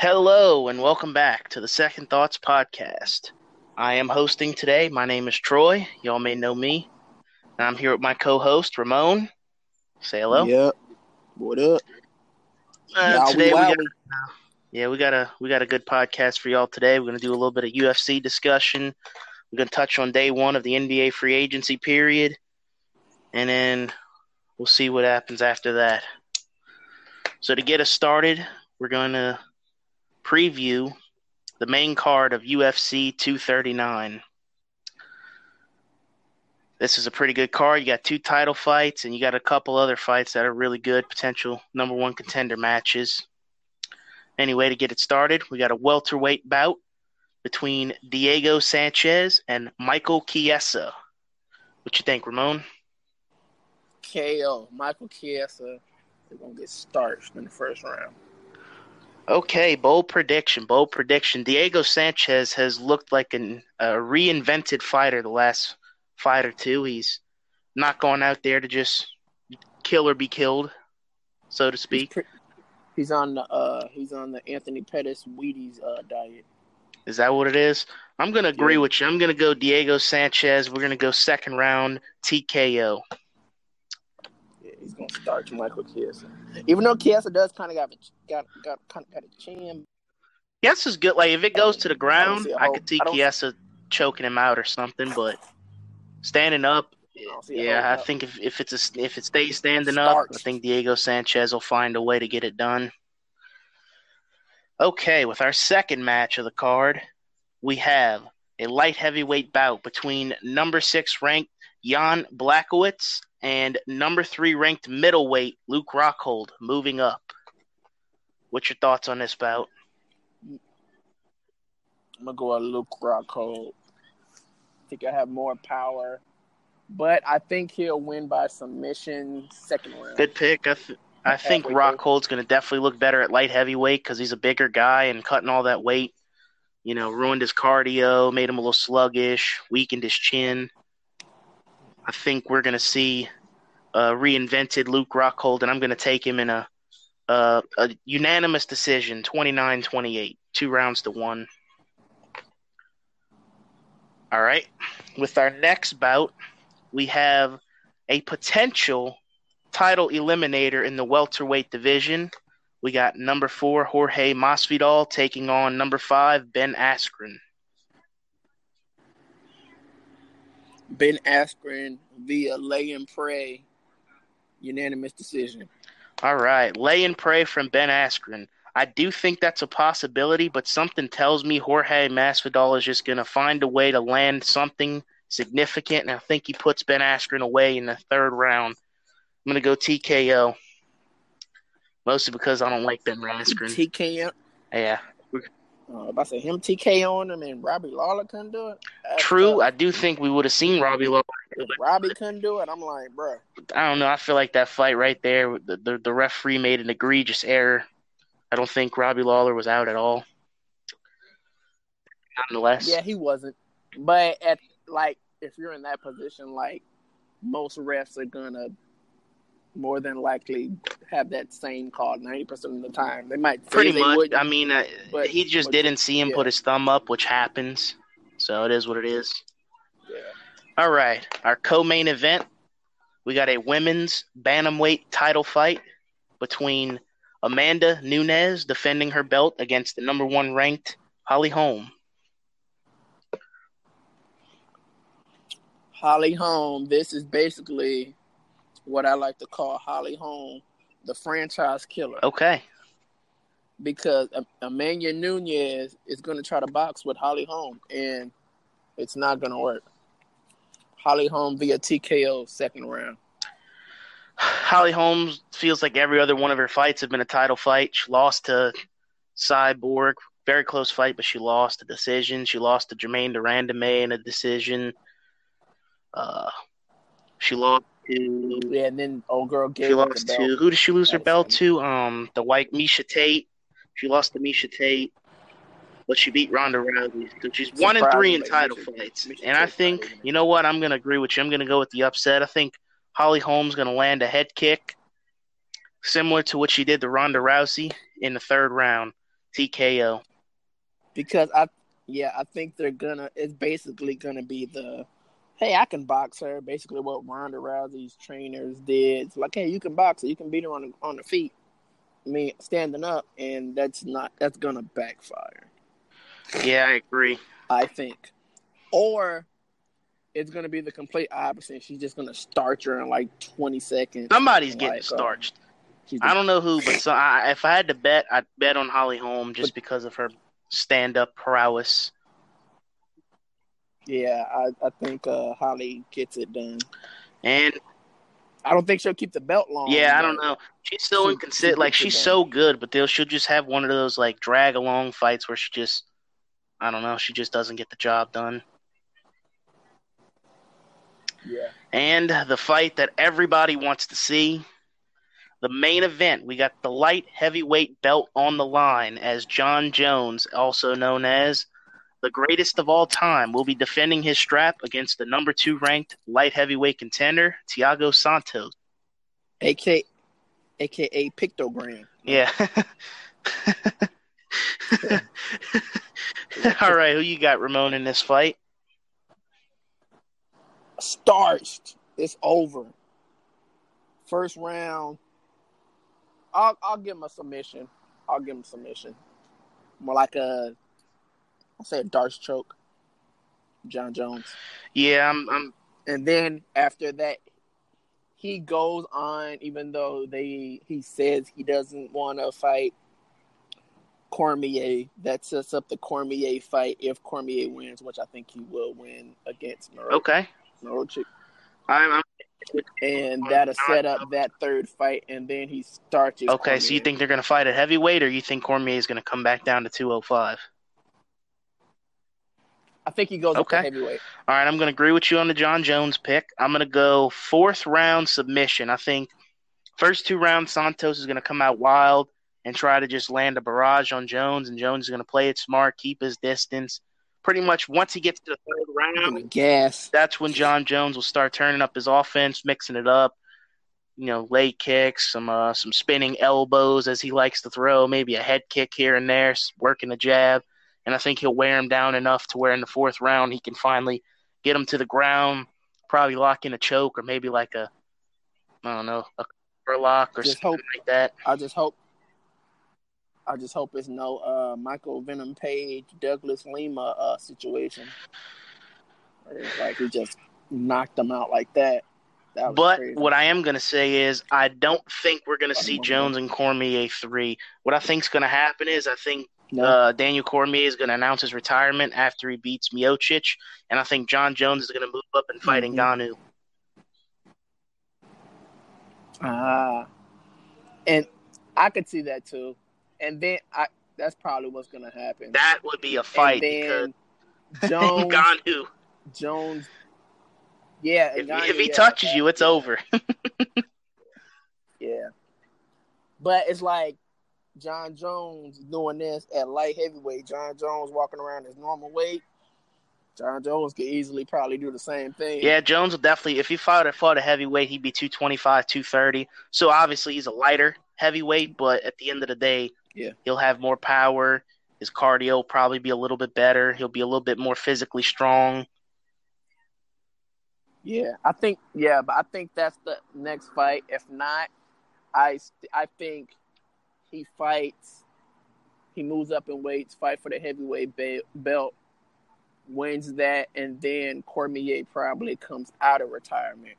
Hello, and welcome back to the Second Thoughts Podcast. I am hosting today. My name is Troy. Y'all may know me. And I'm here with my co host, Ramon. Say hello. Yep. What up? Uh, Yowie today we got, wowie. yeah, we got a we got a good podcast for y'all today. We're gonna do a little bit of UFC discussion. We're gonna touch on day one of the NBA free agency period, and then we'll see what happens after that. So to get us started, we're gonna preview the main card of UFC 239. This is a pretty good card. You got two title fights, and you got a couple other fights that are really good, potential number one contender matches. Anyway, to get it started, we got a welterweight bout between Diego Sanchez and Michael Chiesa. What you think, Ramon? KO. Michael Chiesa is gonna get starched in the first round. Okay, bold prediction. Bold prediction. Diego Sanchez has looked like an, a reinvented fighter the last fight or two. He's not going out there to just kill or be killed, so to He's, speak. pre- he's on the uh he's on the Anthony Pettis Wheaties uh diet. Is that what it is? I'm going to agree Yeah. with you. I'm going to go Diego Sanchez. We're going to go second round TKO. He's gonna start Michael Chiesa. Even though Chiesa does kind of got a, got got kind of got a chin. Yes, is good. Like if it goes to the ground, I, I could see I Chiesa choking him out or something. But standing up, I don't see a yeah, I think if if it's a, if it stays standing up, I think Diego Sanchez will find a way to get it done. Okay, with our second match of the card, we have a light heavyweight bout between number six ranked Jan Blachowicz and number three ranked middleweight Luke Rockhold moving up. What's your thoughts on this bout? I'm gonna go with Luke Rockhold. I think I have more power, but I think he'll win by submission second round. Good pick. I, th- I think Rockhold's going to definitely look better at light heavyweight because he's a bigger guy and cutting all that weight, you know, ruined his cardio, made him a little sluggish, weakened his chin. I think we're going to see reinvented Luke Rockhold, and I'm going to take him in a, a, a unanimous decision 29 28, two rounds to one. All right. With our next bout, we have a potential title eliminator in the welterweight division. We got number four Jorge Masvidal taking on number five Ben Askren. Ben Askren via lay and pray, unanimous decision. All right, lay and pray from Ben Askren. I do think that's a possibility, but something tells me Jorge Masvidal is just going to find a way to land something significant, and I think he puts Ben Askren away in the third round. I'm going to go TKO, mostly because I don't like Ben Askren. TK, Yeah, uh, if I say him TK on him and Robbie Lawler couldn't do it. true. I do think we would have seen Robbie Lawler. If Robbie couldn't do it, I'm like, bro. I don't know. I feel like that fight right there, the, the the referee made an egregious error. I don't think Robbie Lawler was out at all. Nonetheless, Yeah, he wasn't. But at like, if you're in that position, like most refs are gonna more than likely have that same call ninety percent of the time. They might say pretty they much. I mean, uh, but- he just didn't see him yeah. put his thumb up, which happens. So it is what it is. yeah. All right, our co-main event, we got a women's bantamweight title fight between Amanda Nunes defending her belt against the number one ranked Holly Holm. Holly Holm. This is basically what I like to call Holly Holm, the franchise killer, Okay, because Am- Amanda Nunes is going to try to box with Holly Holm, and it's not going to work. Holly Holm via TKO second round. Holly Holmes feels like every other one of her fights have been a title fight. She lost to Cyborg, very close fight, but she lost a decision. She lost to Germaine de Randamie in a decision. Uh, she lost to Yeah, and then old girl gave she lost to who did she lose her That belt funny. to? Um, the white Miesha Tate. She lost to Miesha Tate, but she beat Ronda Rousey. So she's one and three in title Miesha- fights. Miesha And I think you know what? I'm gonna agree with you. I'm gonna go with the upset. I think Holly Holm's gonna land a head kick, similar to what she did to Ronda Rousey in the third round. TKO. Because I, yeah, I think they're gonna. It's basically gonna be the, hey, I can box her. Basically, what Ronda Rousey's trainers did. It's like, hey, you can box her. You can beat her on the, on the feet. I mean, standing up, and that's not. That's gonna backfire. Yeah, I agree. I think, or it's gonna be the complete opposite. She's just gonna starch her in like twenty seconds. Somebody's getting uh, starched. She's I don't know who, but so I, if I had to bet, I'd bet on Holly Holm just because of her stand-up prowess. Yeah, I, I think uh, Holly gets it done. And I don't think she'll keep the belt long. yeah, I don't know. She's so She- inconsistent. she Like she's so good, but they'll she'll just have one of those like drag along fights where she just, I don't know, she just doesn't get the job done. Yeah. And the fight that everybody wants to see, the main event. We got the light heavyweight belt on the line as Jon Jones, also known as the greatest of all time, will be defending his strap against the number two ranked light heavyweight contender, Thiago Santos. AK, AKA Pictogram. Yeah. all right, who you got, Ramon, in this fight? Starched. It's over. First round. I'll I'll give him a submission. I'll give him a submission. More like a I'll say a D'Arce choke. Jon Jones. Yeah, I'm, I'm And then after that he goes on even though they he says he doesn't want to fight Cormier. That sets up the Cormier fight if Cormier wins, which I think he will win against Miro- okay. Mirotic. I'm, I'm and that'll set up that third fight, and then he starts. his okay. So you think they're going to fight at heavyweight, or you think Cormier is going to come back down to 205? I think he goes up Okay. heavyweight. All right, I'm going to agree with you on the Jon Jones pick. I'm going to go fourth round submission. I think first two rounds, Santos is going to come out wild and try to just land a barrage on Jones, and Jones is going to play it smart, keep his distance. Pretty much once he gets to the third round, gas. that's when Jon Jones will start turning up his offense, mixing it up. You know, late kicks, some uh, some spinning elbows as he likes to throw, maybe a head kick here and there, working the jab, and I think he'll wear him down enough to where in the fourth round he can finally get him to the ground, probably lock in a choke or maybe like a I don't know a lock or something hope- like that. I just hope. I just hope it's no uh, Michael Venom Page, Douglas Lima uh, situation. Like he just knocked him out like that. That But crazy. what I am going to say is, I don't think we're going to see. Jones and Cormier three. What I think's going to happen is, I think No. uh, Daniel Cormier is going to announce his retirement after he beats Miocic, and I think John Jones is going to move up and fight Mhm. Ngannou. Ah, and I could see that too. And then I that's probably what's gonna happen. That would be a fight and because then Jones, Ngannou, Jones, yeah. if, Ngannou, if he yeah, touches you, it's over. Yeah, but it's like Jon Jones doing this at light heavyweight. Jon Jones walking around his normal weight. Jon Jones could easily probably do the same thing. Yeah, Jones will definitely. If he fought at fought a heavyweight, he'd be 225, 230. So obviously he's a lighter heavyweight, but at the end of the day, Yeah. he'll have more power. His cardio will probably be a little bit better. He'll be a little bit more physically strong. Yeah, I think yeah, but I think that's the next fight. If not, I I think he fights. He moves up in weights, fight for the heavyweight be- belt, wins that, and then Cormier probably comes out of retirement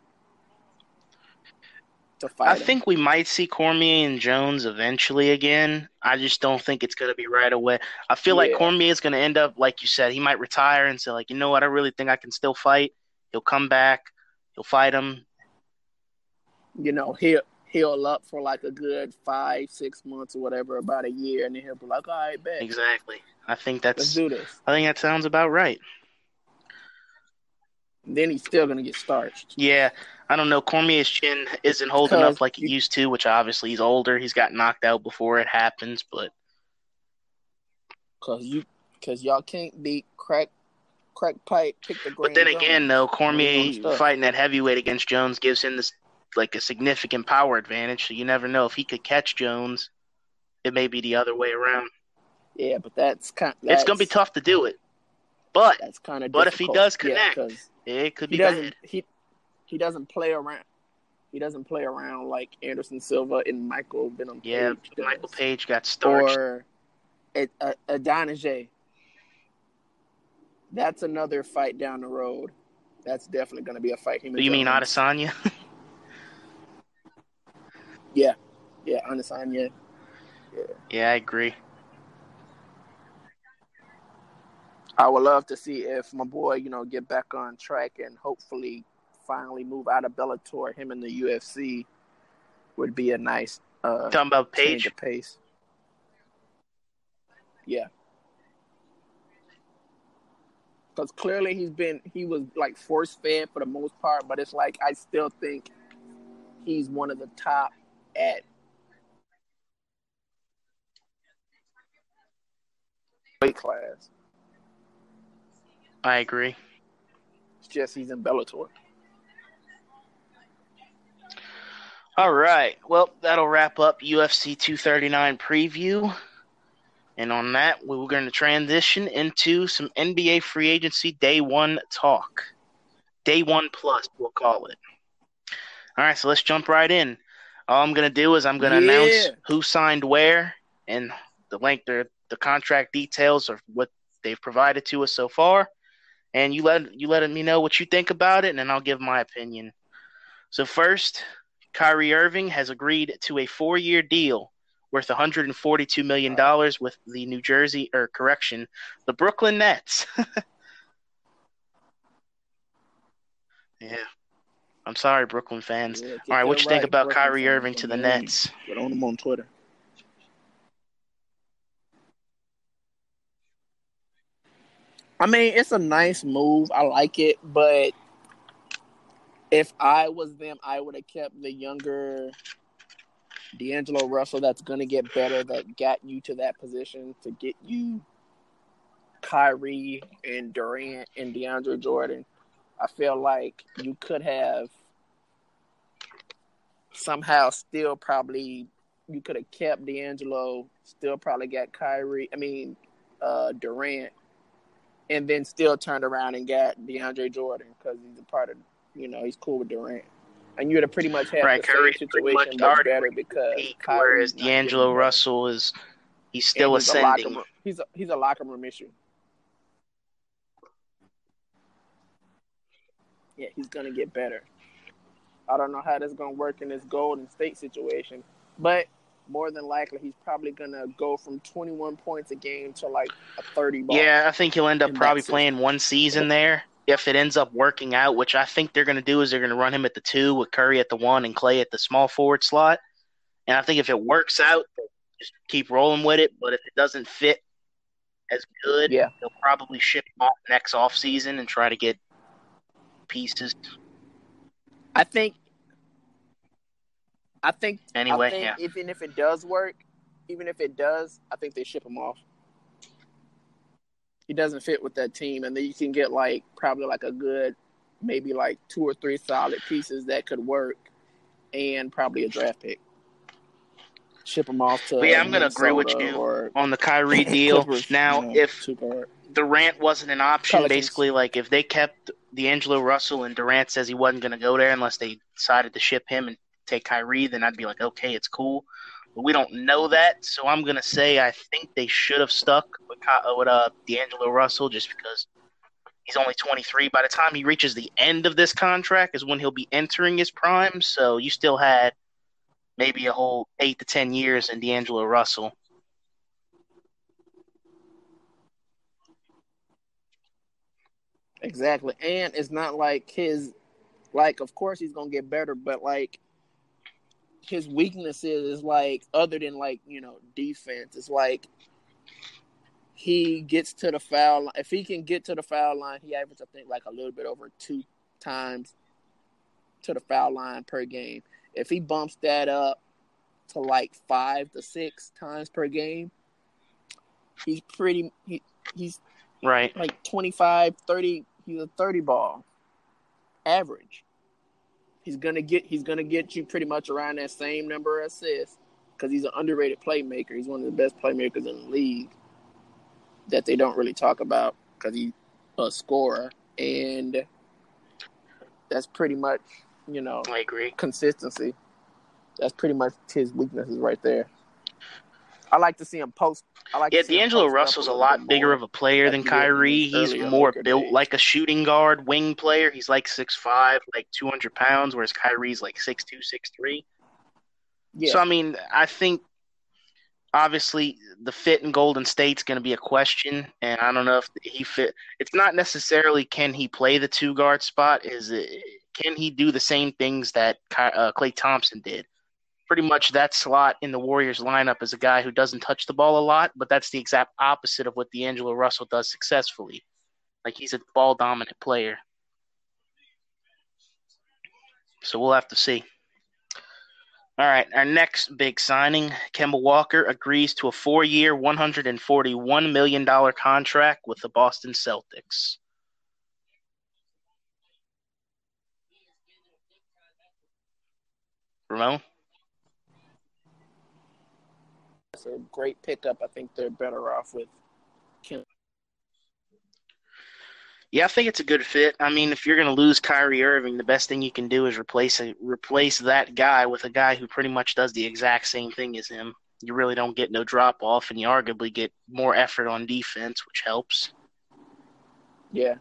to fight. I him. think we might see Cormier and Jones eventually again. I just don't think it's going to be right away. I feel like Cormier is going to end up, like you said, he might retire and say, like, you know what, I really think I can still fight. He'll come back. He'll fight him. you know he'll heal up for like a good five, six months or whatever, about a year, and then he'll be like, "All right, bet, Exactly. I think that's. let's do this." I think that sounds about right. then he's still gonna get starched. Yeah, I don't know. Cormier's chin isn't holding up like it you- used to, which obviously he's older. He's got knocked out before it happens, but Cause you, cause y'all can't beat crack, crack pipe. Pick the but then again, though, Cormier fighting that heavyweight against Jones gives him this like a significant power advantage. So you never know if he could catch Jones. It may be the other way around. Yeah, but that's kind. it's gonna be tough to do it. But That's kind of. but if he does connect, yeah, it could he be doesn't bad. he he doesn't play around. He doesn't play around like Anderson Silva and Michael Venom. Yeah, Page does. Michael Page got starched. or a, a, Adonijay. That's another fight down the road. That's definitely going to be a fight. Him you mean. Adesanya? Yeah, yeah, Adesanya. yeah, yeah, I agree. I would love to see if my boy, you know, get back on track and hopefully finally move out of Bellator. Him in the UFC would be a nice uh, Talking about change Page. of pace. Yeah. Because clearly he's been he was like force fed for the most part, but it's like I still think he's one of the top at weight class. I agree. It's just he's in Bellator. All right. Well, that'll wrap up UFC 239 preview. And on that, we we're going to transition into some NBA free agency day one talk. Day one plus, we'll call it. All right, so let's jump right in. All I'm going to do is I'm going to Yeah. announce who signed where and the length, the, the contract details of what they've provided to us so far. And you let you let me know what you think about it, and then I'll give my opinion. So first, Kyrie Irving has agreed to a four-year deal worth 142 million dollars with the New Jersey, or correction, the Brooklyn Nets. yeah, I'm sorry, Brooklyn fans. Yeah, All right, what you think right, about Brooklyn Kyrie. Irving to the. Nets? Get on him on Twitter. I mean, it's a nice move. I like it, but if I was them, I would have kept the younger D'Angelo Russell that's going to get better, that got you to that position to get you Kyrie and Durant and DeAndre Jordan. I feel like you could have somehow still probably you could have kept D'Angelo, still probably got Kyrie. I mean, uh, Durant, and then still turned around and got DeAndre Jordan because he's a part of you know he's cool with Durant, and you would have pretty much had Right, the same pretty much situation, but better because Peak, whereas D'Angelo. Russell is he's still he's a ascending. room- He's a, he's a locker room issue. Yeah, he's gonna get better. I don't know how that's gonna work in this Golden State situation, but more than likely he's probably gonna go from 21 points a game to like a 30 ball. Yeah, I think he'll end up probably playing one season there. If it ends up working out, which I think they're going to do, is they're going to run him at the two with Curry at the one and Klay at the small forward slot. And I think if it works out, just keep rolling with it. But if it doesn't fit as good, Yeah. they'll probably ship him off next off season and try to get pieces. I think. I think. Anyway, I think yeah. even if it does work, even if it does, I think they ship him off. He doesn't fit with that team, and then you can get like probably like a good, maybe like two or three solid pieces that could work, and probably a draft pick. Ship him off to. But yeah, I'm gonna agree with you On the Kyrie deal, Clippers, now you know, if too hard. Durant wasn't an option. Pelicans. Basically, like if they kept D'Angelo Russell and Durant says he wasn't going to go there unless they decided to ship him and take Kyrie, then I'd be like, okay, it's cool. But we don't know that, so I'm going to say I think they should have stuck with, uh, with uh, D'Angelo Russell just because he's only 23. By the time he reaches the end of this contract is when he'll be entering his prime. So you still had maybe a whole eight to ten years in D'Angelo Russell. Exactly. And it's not like his like of course he's gonna get better, but like his weaknesses is like other than like, you know, defense, it's like he gets to the foul line. If he can get to the foul line, he averages I think like a little bit over two times to the foul line per game. If he bumps that up to like five to six times per game, he's pretty he, he's Right. like 25, 30, he's a 30 ball average. He's gonna get he's gonna get you pretty much around that same number of assists because he's an underrated playmaker. He's one of the best playmakers in the league. that they don't really talk about because he's a scorer, and that's pretty much you know I agree. consistency. That's pretty much his weaknesses right there. I like to see him post. I like Yeah, D'Angelo Russell's a lot bigger of a player than he was in Kyrie. He's more built days. like a shooting guard, wing player. He's like 6'5", like 200 pounds, whereas Kyrie's like 6'2", 6'3". Yeah, So, I mean, I think obviously the fit in Golden State's going to be a question, and I don't know if he fit. It's not necessarily can he play the two guard spot. Is it can he do the same things that Ky- uh, Klay Thompson did? Pretty much that slot in the Warriors lineup is a guy who doesn't touch the ball a lot, but that's the exact opposite of what D'Angelo Russell does successfully. Like he's a ball dominant player. So we'll have to see. All right, our next big signing, Kemba Walker agrees to a four-year, $141 million contract with the Boston Celtics. Ramon? It's a great pickup. I think they're better off with Kim. Yeah, I think it's a good fit. I mean, if you're going to lose Kyrie Irving, the best thing you can do is replace a, replace that guy with a guy who pretty much does the exact same thing as him. You really don't get no drop off, and you arguably get more effort on defense, which helps. Yeah,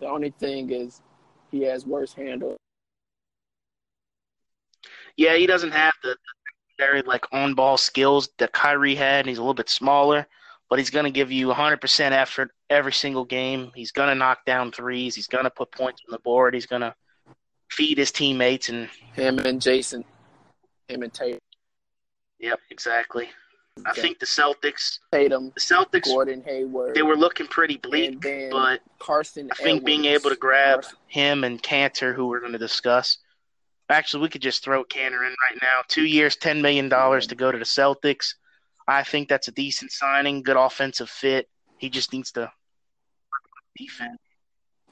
the only thing is he has worse handle. Yeah, he doesn't have the very like on ball skills that Kyrie had. and He's a little bit smaller, but he's going to give you 100% effort every single game. He's going to knock down threes. He's going to put points on the board. He's going to feed his teammates. And Him and Jason, him and Tatum, yep, exactly. I think the Celtics, Tatum, the Celtics, Gordon Hayward, they were looking pretty bleak, but Carsen. I think being able to grab Carsen- him and Kanter, who we're going to discuss. Actually, we could just throw Kanter in right now. Two years, $10 million to go to the Celtics. I think that's a decent signing, good offensive fit. He just needs to defense.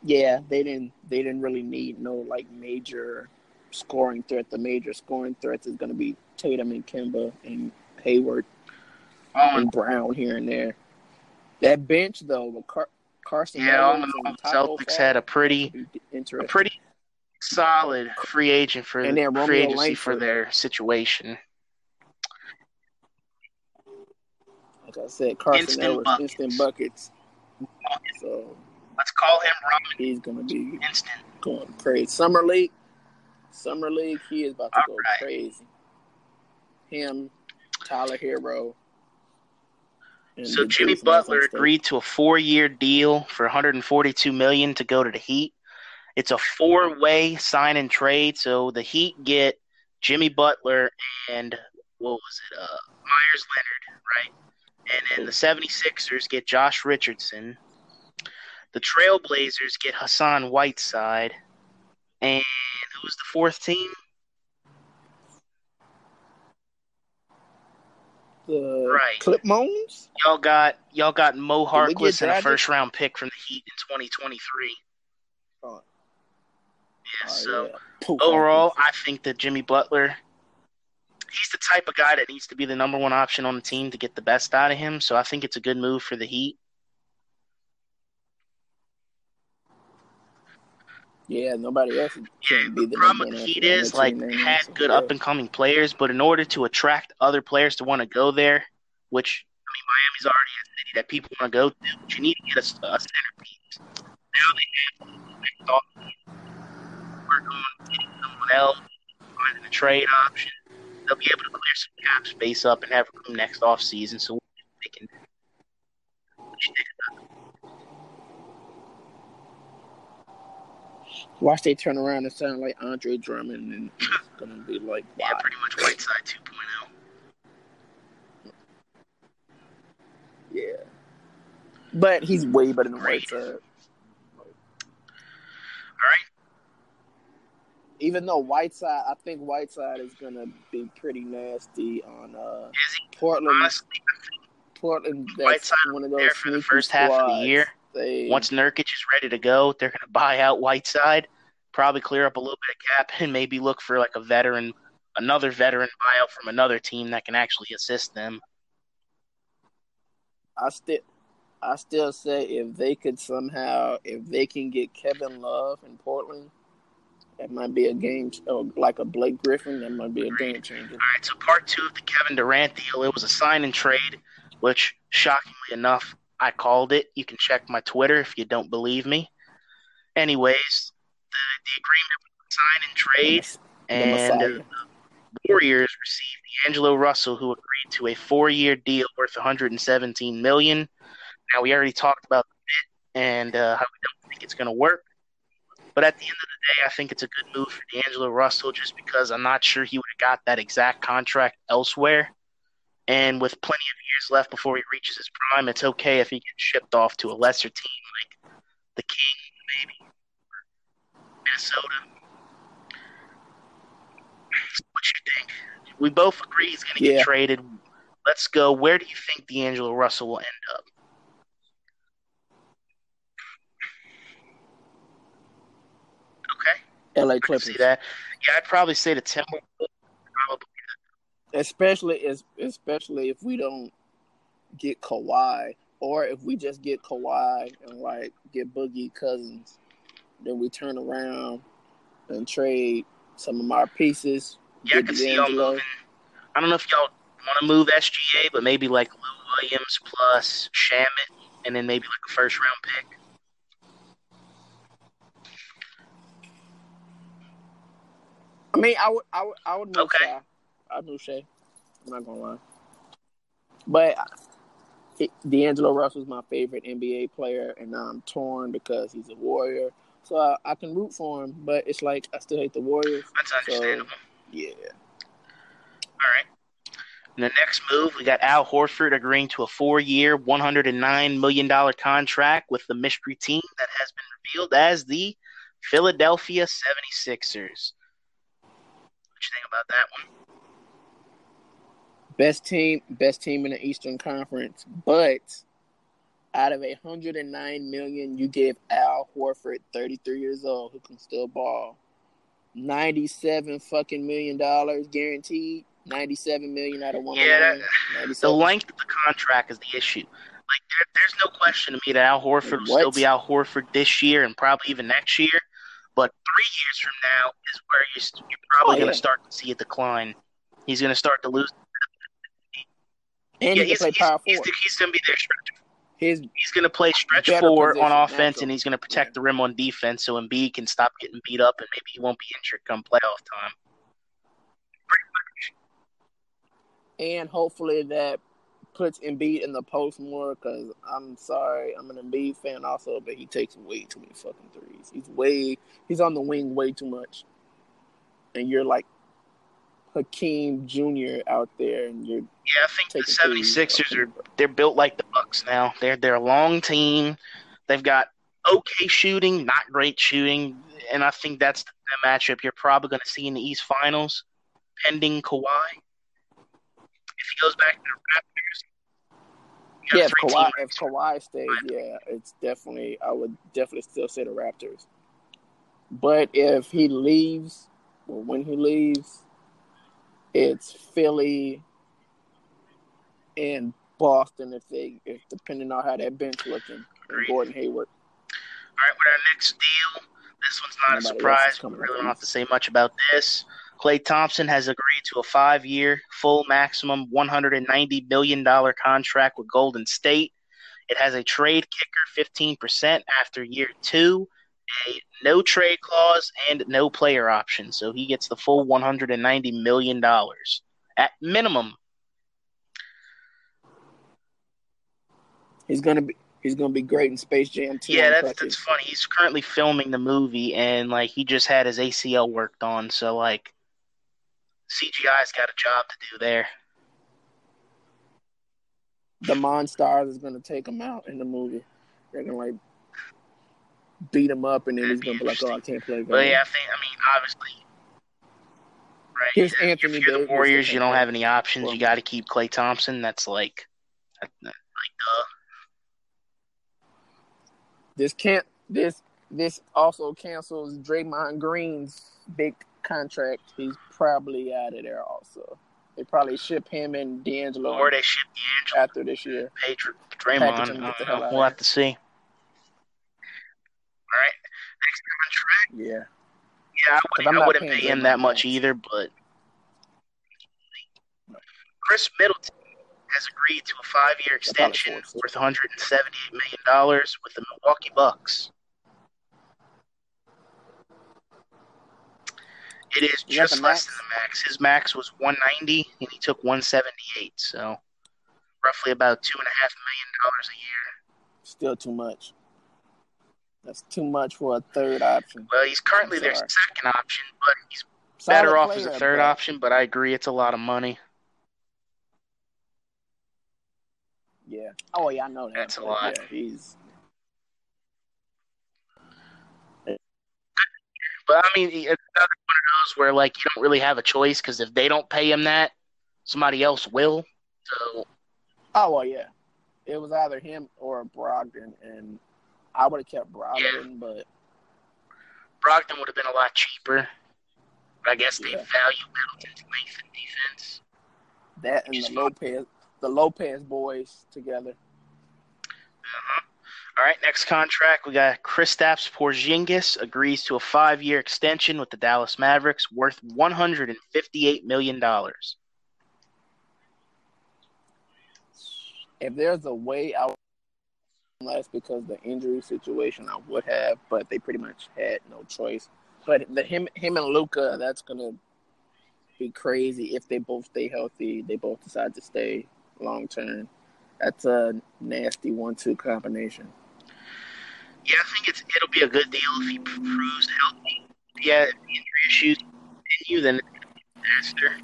Yeah, they didn't. They didn't really need no like major scoring threat. The major scoring threats is going to be Tatum and Kemba and Hayward Oh, and Brown here and there. That bench though, Car- Carsen. yeah, all in all, the Celtics had a pretty, a pretty solid free agent for And then free Romeo agency for their situation. Like I said, Carsen Instant Edwards, buckets. instant buckets. So Let's call him Robin he's gonna be Instant. going crazy. Summer league, summer league, he is about to All go right. crazy. Him, Tyler Herro. So Jimmy dude from Arizona Butler agreed to a four-year deal for 142 million to go to the Heat. It's a four-way sign and trade. So the Heat get Jimmy Butler and what was it? Uh, Meyers Leonard, right? And then the 76ers get Josh Richardson. The Trailblazers get Hassan Whiteside. And who's the fourth team? The Right. Clip Moans? Y'all got y'all got Mo Did we get Harkless and a first round pick from the Heat in 2023. Oh. Yeah, Oh, so yeah. Overall. I think that Jimmy Butler, he's the type of guy that needs to be the number one option on the team to get the best out of him. So I think it's a good move for the Heat. yeah, nobody else Yeah, can be the the problem with the Heat is like had good up and coming players, but in order to attract other players to want to go there, which I mean Miami's already a city that people want to go to, but you need to get a, a centerpiece. Now they have on getting someone else, finding a trade option. They'll be able to clear some cap space up and have room next off season, so they can. What you think about it? Watch they turn around and sound like Andre Drummond, and it's gonna be like, wow. Yeah, pretty much Whiteside oh. 2.0. Yeah. But he's way better than. Whiteside. All right. Even though Whiteside, I think Whiteside is gonna be pretty nasty on uh, Is he Portland. honestly Portland, that's Whiteside one of those there for the first half of the year? They, Once Nurkic is ready to go, they're going to buy out Whiteside, probably clear up a little bit of cap, and maybe look for like a veteran, another veteran buyout from another team that can actually assist them. I still, I still say if they could somehow, if they can get Kevin Love in Portland, that might be a game, or like a Blake Griffin, that might be a game changer. All right, so part two of the Kevin Durant deal, it was a sign and trade, which shockingly enough, I called it. You can check my Twitter if you don't believe me. Anyways, the, the agreement was sign and trade, and uh, the Warriors received D'Angelo Russell, who agreed to a four-year deal worth 117 million. Now we already talked about the bit and uh, how we don't think it's going to work. But at the end of the day, I think it's a good move for D'Angelo Russell just because I'm not sure he would have got that exact contract elsewhere. And with plenty of years left before he reaches his prime, it's okay if he gets shipped off to a lesser team like the Kings, maybe Minnesota. What you think? We both agree he's going to Yeah. get traded. Let's go. Where do you think D'Angelo Russell will end up? Okay. LA Clippers, see that. Yeah, I'd probably say the Timberwolves. Probably. especially especially if we don't get Kawhi, or if we just get Kawhi and like get Boogie Cousins, then we turn around and trade some of our pieces. Yeah, I can see y'all moving. I don't know if y'all want to move SGA, but maybe like Lou Williams plus Shamet, and then maybe like a first round pick. I mean, I would, I would, I would move Okay. Shy. I'd move Shai. I'm not gonna lie, but it, D'Angelo Russell's my favorite NBA player, and now I'm torn because he's a Warrior. So I, I can root for him, but it's like I still hate the Warriors. That's understandable. Yeah, All right. In the next move, we got Al Horford agreeing to a four-year, $109 million contract with the mystery team that has been revealed as the Philadelphia 76ers. What you think about that one? best team, best team in the Eastern Conference, but out of a hundred and nine million, you give Al Horford, 33 years old, who can still ball, 97 fucking million dollars guaranteed. 97 million out of one. Yeah, that- The length of the contract is the issue. Like, there, there's no question to me that Al Horford will What? still be Al Horford this year and probably even next year. But three years from now is where you're, you're probably Oh, going to start to see a decline. He's going to start to lose. and yeah, he he's, he's, he's, he's going to be their stretch. His He's going to play stretch four on offense, natural. and he's going to protect the rim on defense so Embiid can stop getting beat up, and maybe he won't be injured come playoff time. and hopefully that puts Embiid in the post more. Because I'm sorry, I'm an Embiid fan also, but he takes way too many fucking threes. He's way he's on the wing way too much, and you're like Hakeem Jr. out there, and you're Yeah, I think the taking threes. 76ers are they're built like the Bucks now. They're they're a long team. They've got okay shooting, not great shooting, and I think that's the matchup you're probably going to see in the East Finals, pending Kawhi. If he goes back to the Raptors, yeah. If Kawhi, if Kawhi stays, yeah, it's definitely I would definitely still say the Raptors. But if he leaves, or when he leaves, it's Philly and Boston. If they, if depending on how that bench looking, and Gordon Hayward. All right, with our next deal, this one's not a Nobody is surprise. We really don't have to say much about this. Clay Thompson has agreed to a five-year, full maximum $190 million contract with Golden State. It has a trade kicker 15% after year two, a no trade clause, and no player option. So he gets the full $190 million at minimum. He's gonna be he's gonna be great in Space Jam 2. Yeah, that's that's funny. He's currently filming the movie, and like he just had his ACL worked on, so like CGI's got a job to do there. the Monstars is gonna take him out in the movie. They're gonna like beat him up, and then he's That'd be gonna be like, "Oh, I can't play." But yeah, I think I mean obviously, right? Here's if Anthony you're the Warriors, you don't have any options. Well- You got to keep Klay Thompson. That's like, that- that- like duh. This can't. This this also cancels Draymond Green's big contract. He's probably out of there. Also, they probably ship him and D'Angelo Or they ship D'Angelo after this year. pay, Draymond. package him, get the hell uh, out We'll of have to see. All right. Next contract. Yeah. Yeah, I I'm wouldn't, I wouldn't pay him Draymond that much max. either, but Khris Middleton has agreed to a five-year extension worth 178 million dollars with the Milwaukee Bucks. It is that just less than the max. His max was 190, and he took 178, so roughly about two and a half million dollars a year. Still too much. That's too much for a third option. Well, he's currently their second option, but he's Solid better off as a third but- option. But I agree, it's a lot of money. Yeah. Oh yeah, I know that. That's a lot. Yeah, he's But I mean, it's another one of those where like you don't really have a choice because if they don't pay him that, somebody else will. So Oh well, yeah. It was either him or Brogdon, and I would have kept Brogdon, but Brogdon would have been a lot cheaper. But I guess they Yeah. value Middleton's length and defense. that and the Lopez, the Lopez boys together. Uh-huh. All right, next contract we got Kristaps Porzingis agrees to a five-year extension with the Dallas Mavericks worth 158 million dollars. If there's a way I would less because the injury situation, I would have, but they pretty much had no choice. But the him, him and Luka, that's gonna be crazy if they both stay healthy. They both decide to stay long term. That's a nasty one-two combination. Yeah, I think it's it'll be a good deal if he proves healthy. Yeah, if the injury issues continue, then it's a disaster.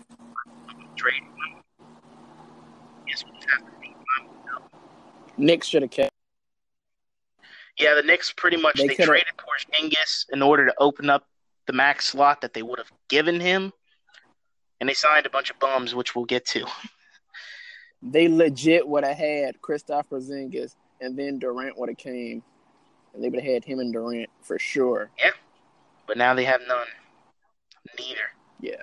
Trade him. Yes, we'll have to be him. Knicks should have kept. Yeah, the Knicks pretty much They they, traded Porzingis in order to open up the max slot that they would have given him, and they signed a bunch of bums, which we'll get to. They legit would have had Kristaps Porzingis, and then Durant would have came, and they would have had him and Durant for sure. Yeah, but now they have none. Neither. Yeah,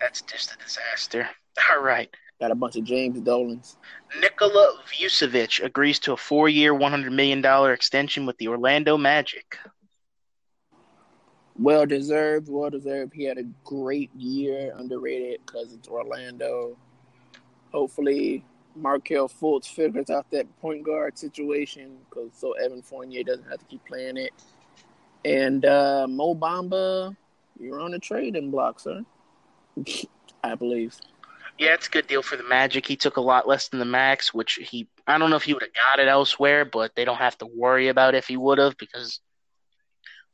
That's just a disaster. All right. got a bunch of James Dolans. Nikola Vucevic agrees to a four-year, $100 million extension with the Orlando Magic. Well deserved, well deserved. He had a great year, underrated because it's Orlando. Hopefully, Markelle Fultz figures out that point guard situation because so Evan Fournier doesn't have to keep playing it. And uh, Mo Bamba, you're on the trading block, sir. I believe. Yeah, it's a good deal for the Magic. He took a lot less than the max, which he I don't know if he would have got it elsewhere, but they don't have to worry about if he would have because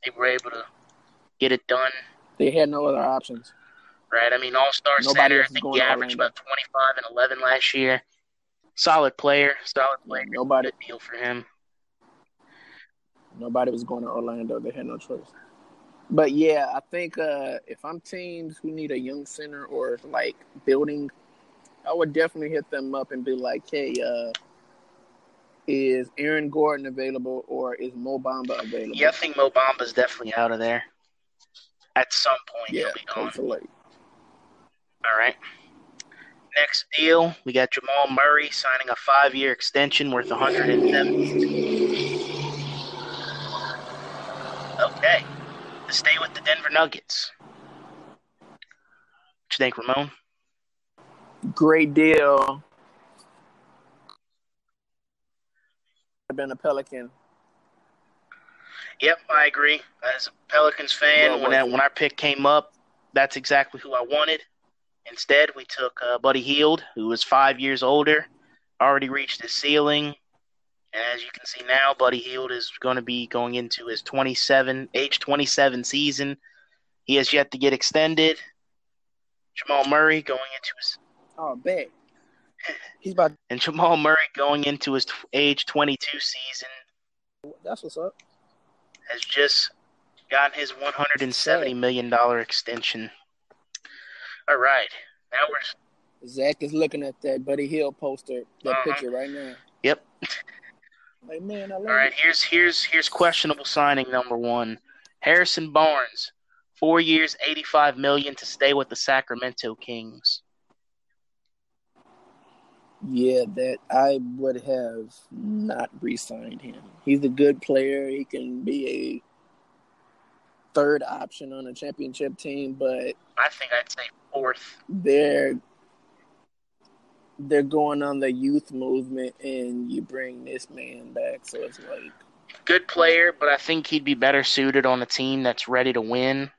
they were able to get it done. They had no other options. Right? I mean, All Star center. I think he averaged about twenty five and eleven last year. Solid player, solid player. Nobody, deal for him. nobody was going to Orlando. They had no choice. But yeah, I think uh, if I'm teams who need a young center or like building, I would definitely hit them up and be like, "Hey, uh, is Aaron Gordon available or is Mo Bamba available?" Yeah, I think Mo Bamba's definitely out of there. At some point, yeah, he'll be gone. like, All right. Next deal, we got Jamal Murray signing a five-year extension worth 170. Okay, to stay with the Denver Nuggets. What you think, Ramon? great deal. I've been a Pelican. Yep, I agree. As a Pelicans fan, Well when that, when our pick came up, that's exactly who I wanted. Instead, we took uh, Buddy Hield, who was five years older, already reached his ceiling. And as you can see now, Buddy Hield is going to be going into his 27, age 27 season. He has yet to get extended. Jamal Murray going into his Oh, bet. He's about. and Jamal Murray going into his t- age 22 season That's what's up. has just gotten his 170 million dollar extension. All right, now we're Zach is looking at that Buddy Hield poster, that Uh-huh. picture right now. Yep. Like, man, I love all right. it. Here's here's here's questionable signing number one. Harrison Barnes, four years, 85 million to stay with the Sacramento Kings. Yeah, that I would have not re-signed him. He's a good player. He can be a third option on a championship team, but I think I'd say fourth. They're they're going on the youth movement, and you bring this man back, so it's like good player, but I think he'd be better suited on a team that's ready to win.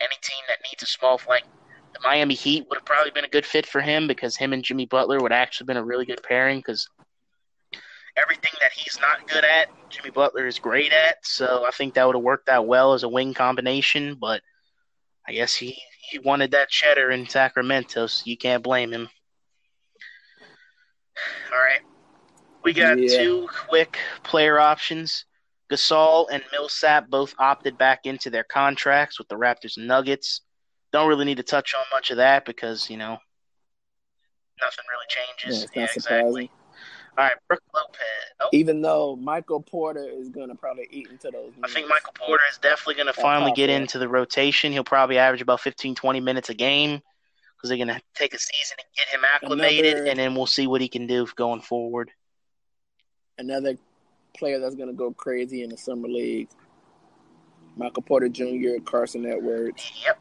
Any team that needs a small like the Miami Heat would have probably been a good fit for him because him and Jimmy Butler would have actually been a really good pairing because everything that he's not good at, Jimmy Butler is great at. So I think that would have worked out well as a wing combination. But I guess he, he wanted that cheddar in Sacramento, so you can't blame him. All right. We got yeah. two quick player options. Gasol and Millsap both opted back into their contracts with the Raptors and Nuggets. Don't really need to touch on much of that because, you know, nothing really changes. Yeah, yeah exactly. All right, Brook Lopez. Oh. Even though Michael Porter is going to probably eat into those. Minutes. I think Michael Porter is definitely going to finally get into the rotation. He'll probably average about 15, 20 minutes a game because they're going to take a season and get him acclimated, another, and then we'll see what he can do going forward. Another player that's going to go crazy in the summer league. Michael Porter Jr., Carsen Edwards. Yep.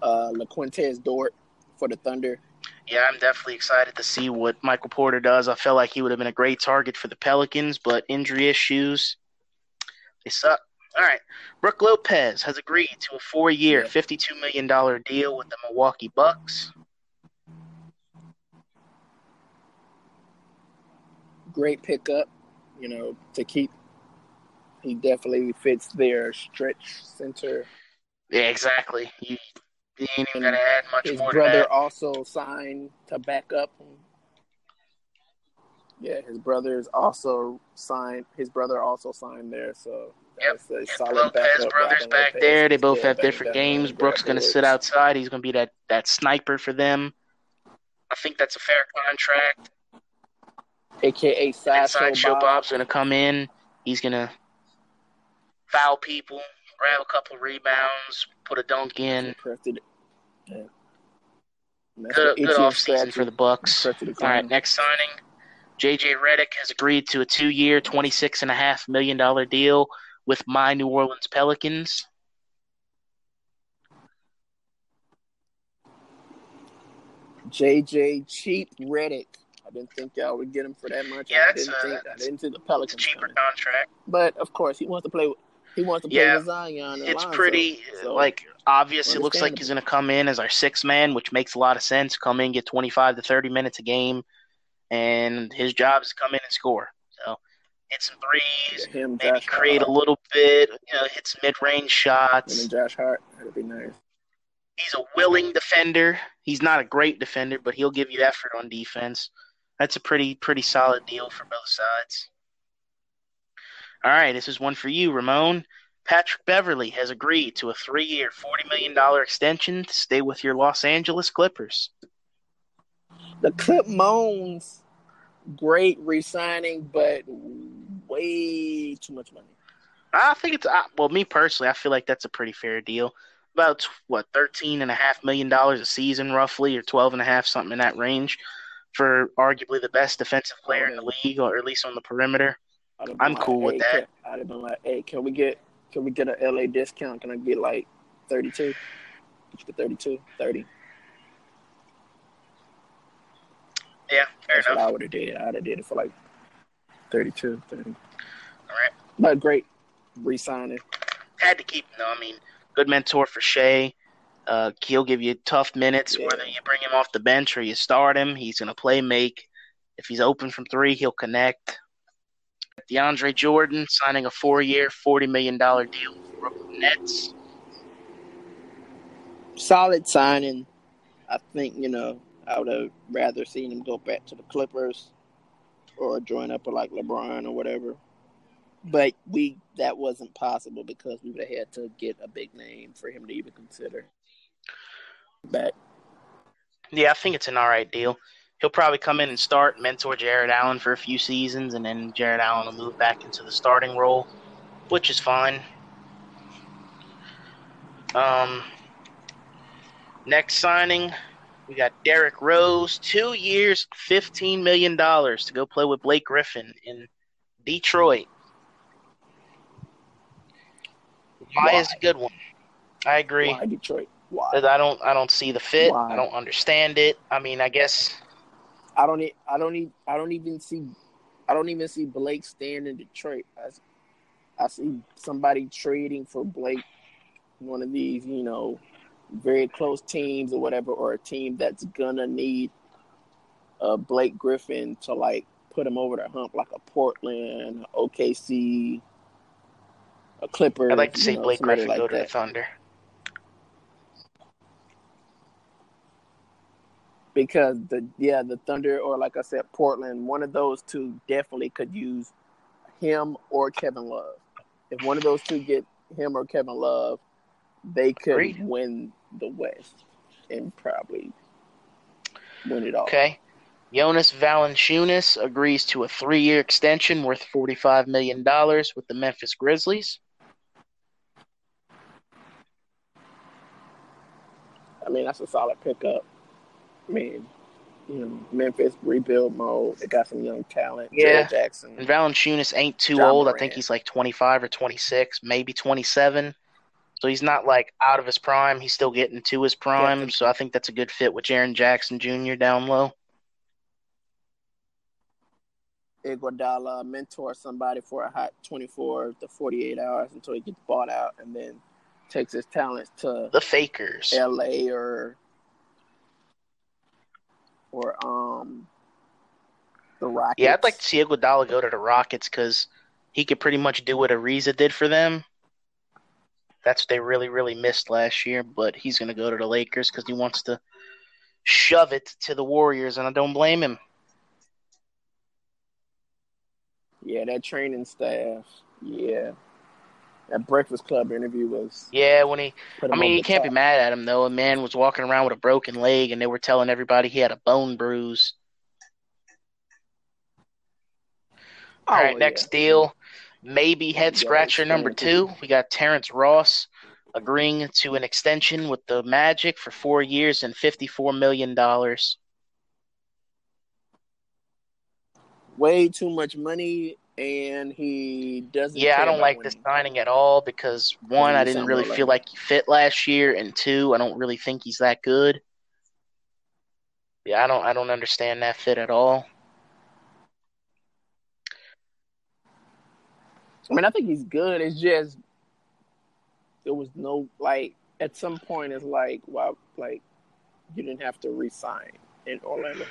Uh, Luguentz Dort for the Thunder yeah, I'm definitely excited to see what Michael Porter does. I felt like he would have been a great target for the Pelicans, but injury issues, they suck. All right. Brook Lopez has agreed to a four year, $52 million deal with the Milwaukee Bucks. Great pickup, you know, to keep. He definitely fits their stretch center. Yeah, exactly. You ain't even gonna add much his brother also signed to back up him. Yeah, his brother is also signed. His brother also signed there, so yep. a solid Lopez brothers back Lopez. there. They both yeah, have different games. Brook's going to sit outside. He's going to be that that sniper for them. I think that's a fair contract. AKA Sideshow Bob. Bob's going to come in. He's going to foul people, grab a couple rebounds, put a dunk in. Yeah. Good, good off season for the Bucks. All right, next signing. JJ Redick has agreed to a two-year, twenty-six and a half million dollar deal with my New Orleans Pelicans. JJ cheap Redick. I didn't think y'all would get him for that much. Yeah, I didn't a, think I didn't think the Pelicans cheaper coming. contract. But of course, he wants to play. He wants to play yeah, Zion. it's pretty so. like obvious. It looks like he's going to come in as our sixth man, which makes a lot of sense. Come in, get twenty five to thirty minutes a game, and his job is to come in and score. So hit some threes, yeah, him, maybe Josh create Hart. a little bit, you know, hit some mid range shots. And Josh Hart, that'd be nice. He's a willing defender. He's not a great defender, but he'll give you effort on defense. That's a pretty pretty solid deal for both sides. All right, this is one for you, Ramon. Patrick Beverley has agreed to a three year, $40 million extension to stay with your Los Angeles Clippers. The Clip Moans, great re signing, but way too much money. I think it's, well, me personally, I feel like that's a pretty fair deal. About, what, $13.5 million a season, roughly, or 125 something in that range, for arguably the best defensive player in the league, or at least on the perimeter. I'm cool like, with hey, that. I'd have been like, hey, can we get can we get a LA discount? Can I get like 32? Get 32, 30. Yeah, fair That's enough. What I would have did. I'd have did it for like 32, 30. All right. But great re-signing. Had to keep him though. I mean, good mentor for Shai. Uh, he'll give you tough minutes, yeah. whether you bring him off the bench or you start him. He's going to play make. If he's open from three, he'll connect. DeAndre Jordan signing a four-year, forty million dollar deal with Brooklyn Nets. Solid signing. I think you know I would have rather seen him go back to the Clippers or join up with like LeBron or whatever. But we that wasn't possible because we would have had to get a big name for him to even consider back. Yeah, I think it's an all right deal he'll probably come in and start, mentor Jarrett Allen for a few seasons, and then Jarrett Allen will move back into the starting role, which is fine. Um, next signing, We got Derrick Rose, two years, fifteen million dollars to go play with Blake Griffin in Detroit. Why, Why? is a good one. I agree. Why Detroit? Why? I don't I don't see the fit. Why? I don't understand it. I mean, I guess I don't I don't need I don't even see I don't even see Blake staying in Detroit. I, I see somebody trading for Blake, one of these, you know, very close teams or whatever, or a team that's gonna need uh, Blake Griffin to like put him over the hump, like a Portland, OKC, a Clipper. I'd like to see know, Blake Griffin like go to the Thunder. Because the yeah the Thunder or like I said Portland, one of those two definitely could use him or Kevin Love. If one of those two get him or Kevin Love, they could Agreed. win the West and probably win it all. Okay. Jonas Valanciunas agrees to a three-year extension worth forty-five million dollars with the Memphis Grizzlies. I mean, that's a solid pickup. I mean, you know, Memphis rebuild mode. They got some young talent. Yeah, Jackson. And Valanciunas ain't too John old. Morant. I think he's like 25 or 26, maybe 27. So he's not like out of his prime. He's still getting to his prime. Yeah, so I think that's a good fit with Jaren Jackson Jr. down low. Iguodala mentor somebody for a hot 24 to 48 hours until he gets bought out and then takes his talents to the Fakers, LA or or um the Rockets. Yeah, I'd like to see Iguodala go to the Rockets because he could pretty much do what Ariza did for them. That's what they really, really missed last year. But he's going to go to the Lakers because he wants to shove it to the Warriors, and I don't blame him. Yeah, that training staff. Yeah. That Breakfast Club interview was. Yeah, when he. I mean, you can't top. be mad at him though. A man was walking around with a broken leg, and they were telling everybody he had a bone bruise. Oh, All right, next deal. Maybe head scratcher number two. We got Terrence Ross agreeing to an extension with the Magic for four years and fifty-four million dollars. Way too much money and he doesn't. Yeah, I don't like this signing at all because one, I didn't really feel like he fit last year, and two, I don't really think he's that good. Yeah, I don't. I don't understand that fit at all. I mean, I think he's good. It's just there was no like at some point. It's like wow, like you didn't have to resign in Orlando.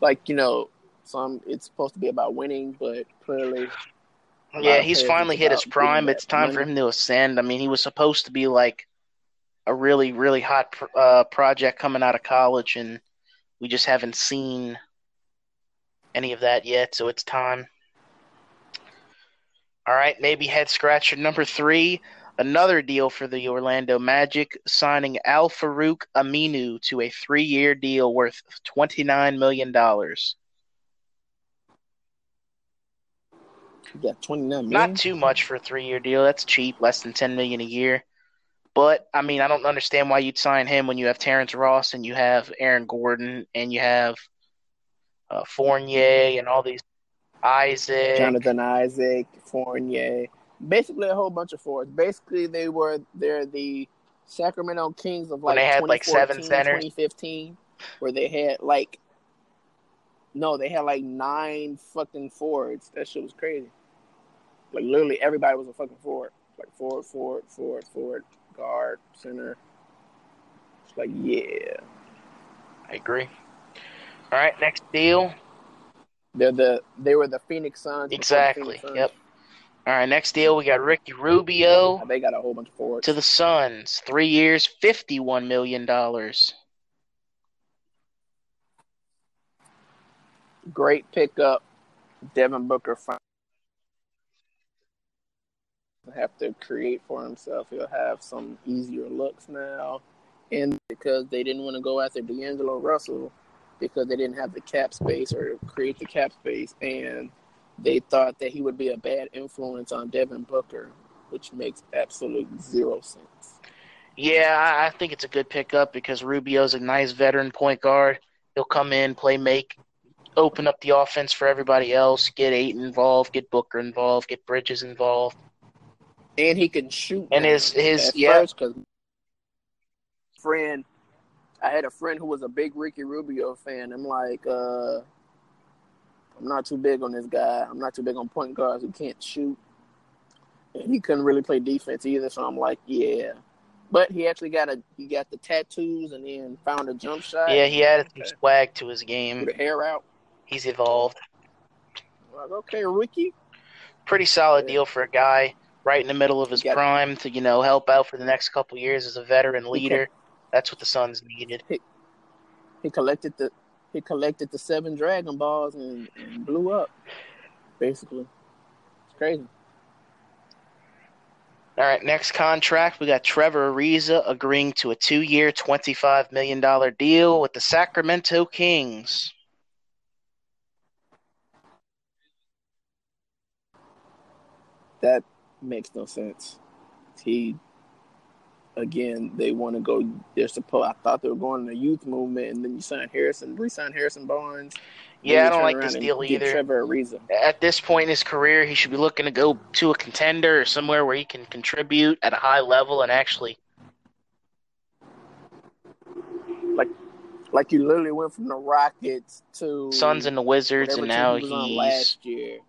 Like you know, some it's supposed to be about winning, but clearly. Yeah, he's finally hit his prime. It's time for him to ascend. I mean, he was supposed to be like a really, really hot uh, project coming out of college, and we just haven't seen any of that yet. So it's time. All right, maybe head scratcher number three. Another deal for the Orlando Magic, signing Al-Farouq Aminu to a three-year deal worth twenty-nine million got twenty nine million. Not too much for a three year deal. That's cheap, less than ten million a year. But I mean, I don't understand why you'd sign him when you have Terrence Ross and you have Aaron Gordon and you have uh, Fournier and all these Isaac, Jonathan Isaac, Fournier, basically a whole bunch of forwards. Basically, they were they're the Sacramento Kings of like when they had like seven centers, 2015, where they had like no, they had like nine fucking forwards. That shit was crazy. Like literally everybody was a fucking forward. Like forward, forward, forward, forward, guard, center. It's like yeah. I agree. All right, next deal. They're the they were the Phoenix Suns. Exactly. Phoenix Suns. Yep. All right, next deal we got Ricky Rubio. They got a whole bunch of forwards to the Suns. Three years, fifty-one million dollars. Great pickup, Devin Booker have to create for himself. He'll have some easier looks now. And because they didn't want to go after D'Angelo Russell because they didn't have the cap space or create the cap space and they thought that he would be a bad influence on Devin Booker, which makes absolute zero sense. Yeah, I, think it's a good pickup because Rubio's a nice veteran point guard. He'll come in, play make, open up the offense for everybody else, get Ayton involved, get Booker involved, get Bridges involved. and he can shoot. And his his yeah, first, 'cause friend, I had a friend who was a big Ricky Rubio fan. I'm like, uh, I'm not too big on this guy. I'm not too big on point guards who can't shoot, and he couldn't really play defense either. So I'm like, yeah. But he actually got a he got the tattoos and then found a jump shot. yeah, he added some swag to his game. the hair out. He's evolved. Okay, Ricky. Pretty solid Yeah. deal for a guy right in the middle of his prime to you know help out for the next couple years as a veteran leader. That's what the Suns needed. He collected the he collected the seven Dragon Balls and, and blew up. Basically, it's crazy. All right, next contract we got Trevor Ariza agreeing to a two-year, twenty-five million dollar deal with the Sacramento Kings. That makes no sense. He again, they want to go. They're supposed. I thought they were going in the youth movement, and then you sign Harrison, re-sign Harrison Barnes. Yeah, I don't like this deal either. Trevor Ariza. At this point in his career, he should be looking to go to a contender or somewhere where he can contribute at a high level and actually. Like like you literally went from the Rockets to Suns and the Wizards, and now he was on he's. last year.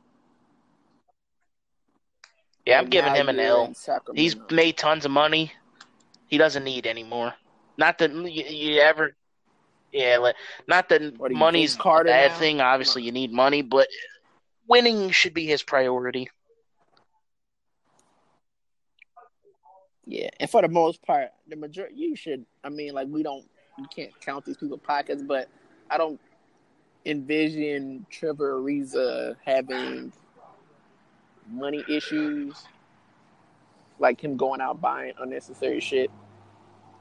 Yeah, I'm giving him an L. He's made tons of money. He doesn't need anymore. Not that you, you ever, yeah, like, not that What, are you money's a bad now? thing. Obviously, you need money, but winning should be his priority. Yeah, and for the most part, the majority you should. I mean, like we don't, you can't count these people's pockets, but I don't envision Trevor Ariza having money issues, like him going out buying unnecessary shit,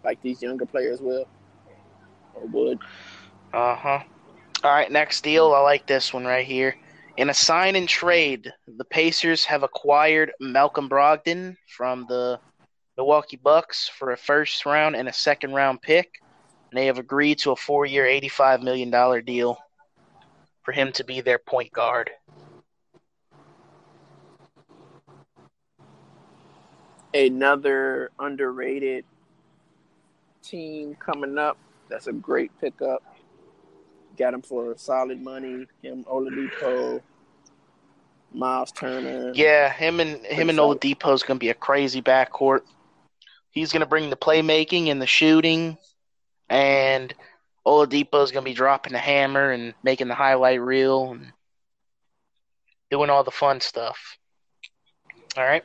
like these younger players will or would. Uh huh. All right, next deal. I like this one right here. In a sign and trade, the Pacers have acquired Malcolm Brogdon from the Milwaukee Bucks for a first round and a second round pick. And they have agreed to a four year, $85 million deal for him to be their point guard. Another underrated team coming up. That's a great pickup. Got him for solid money. Him, Oladipo, Miles Turner. Yeah, him and him and. Oladipo is going to be a crazy backcourt. He's going to bring the playmaking and the shooting, and Oladipo is going to be dropping the hammer and making the highlight reel and doing all the fun stuff. All right.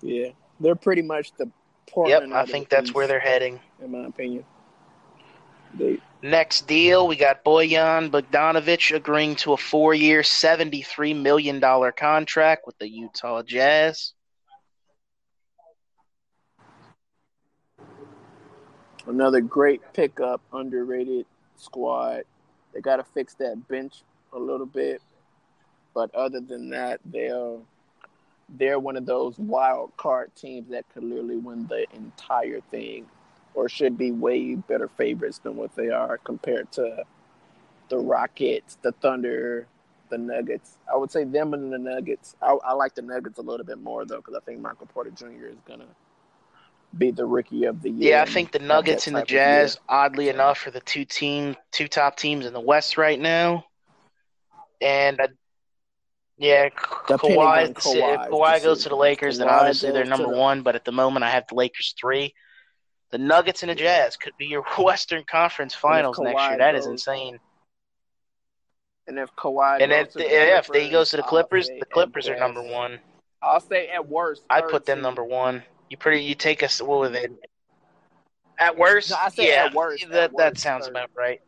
Yeah, they're pretty much the Portland. Yep, I think that's where they're heading. in my opinion. They Next deal, we got Bojan Bogdanovic agreeing to a four-year, seventy-three million dollar contract with the Utah Jazz. another great pickup, underrated squad. They got to fix that bench a little bit, but other than that, they're uh, they're one of those wild card teams that could literally win the entire thing, or should be way better favorites than what they are compared to the Rockets, the Thunder, the Nuggets. I would say them and the Nuggets. I, I like the Nuggets a little bit more though, because I think Michael Porter Jr. is gonna be the rookie of the year. Yeah, I think the Nuggets and the type of year. Jazz, oddly enough, are the two team, two top teams in the West right now. And uh, yeah, Kawhi, if Kawhi's Kawhi goes to the. Lakers, then obviously they're number the- one. But at the moment, I have the Lakers three. The Nuggets and the Jazz could be your Western Conference Finals next year. That is goes- insane. And if Kawhi And goes if to the, the if he Clippers, goes to the Clippers, the Clippers are number one. I'll say at worst. I'd put them number one. You pretty you take us what were they? At worst, No, I said yeah, at worst, at that that sounds third. about right.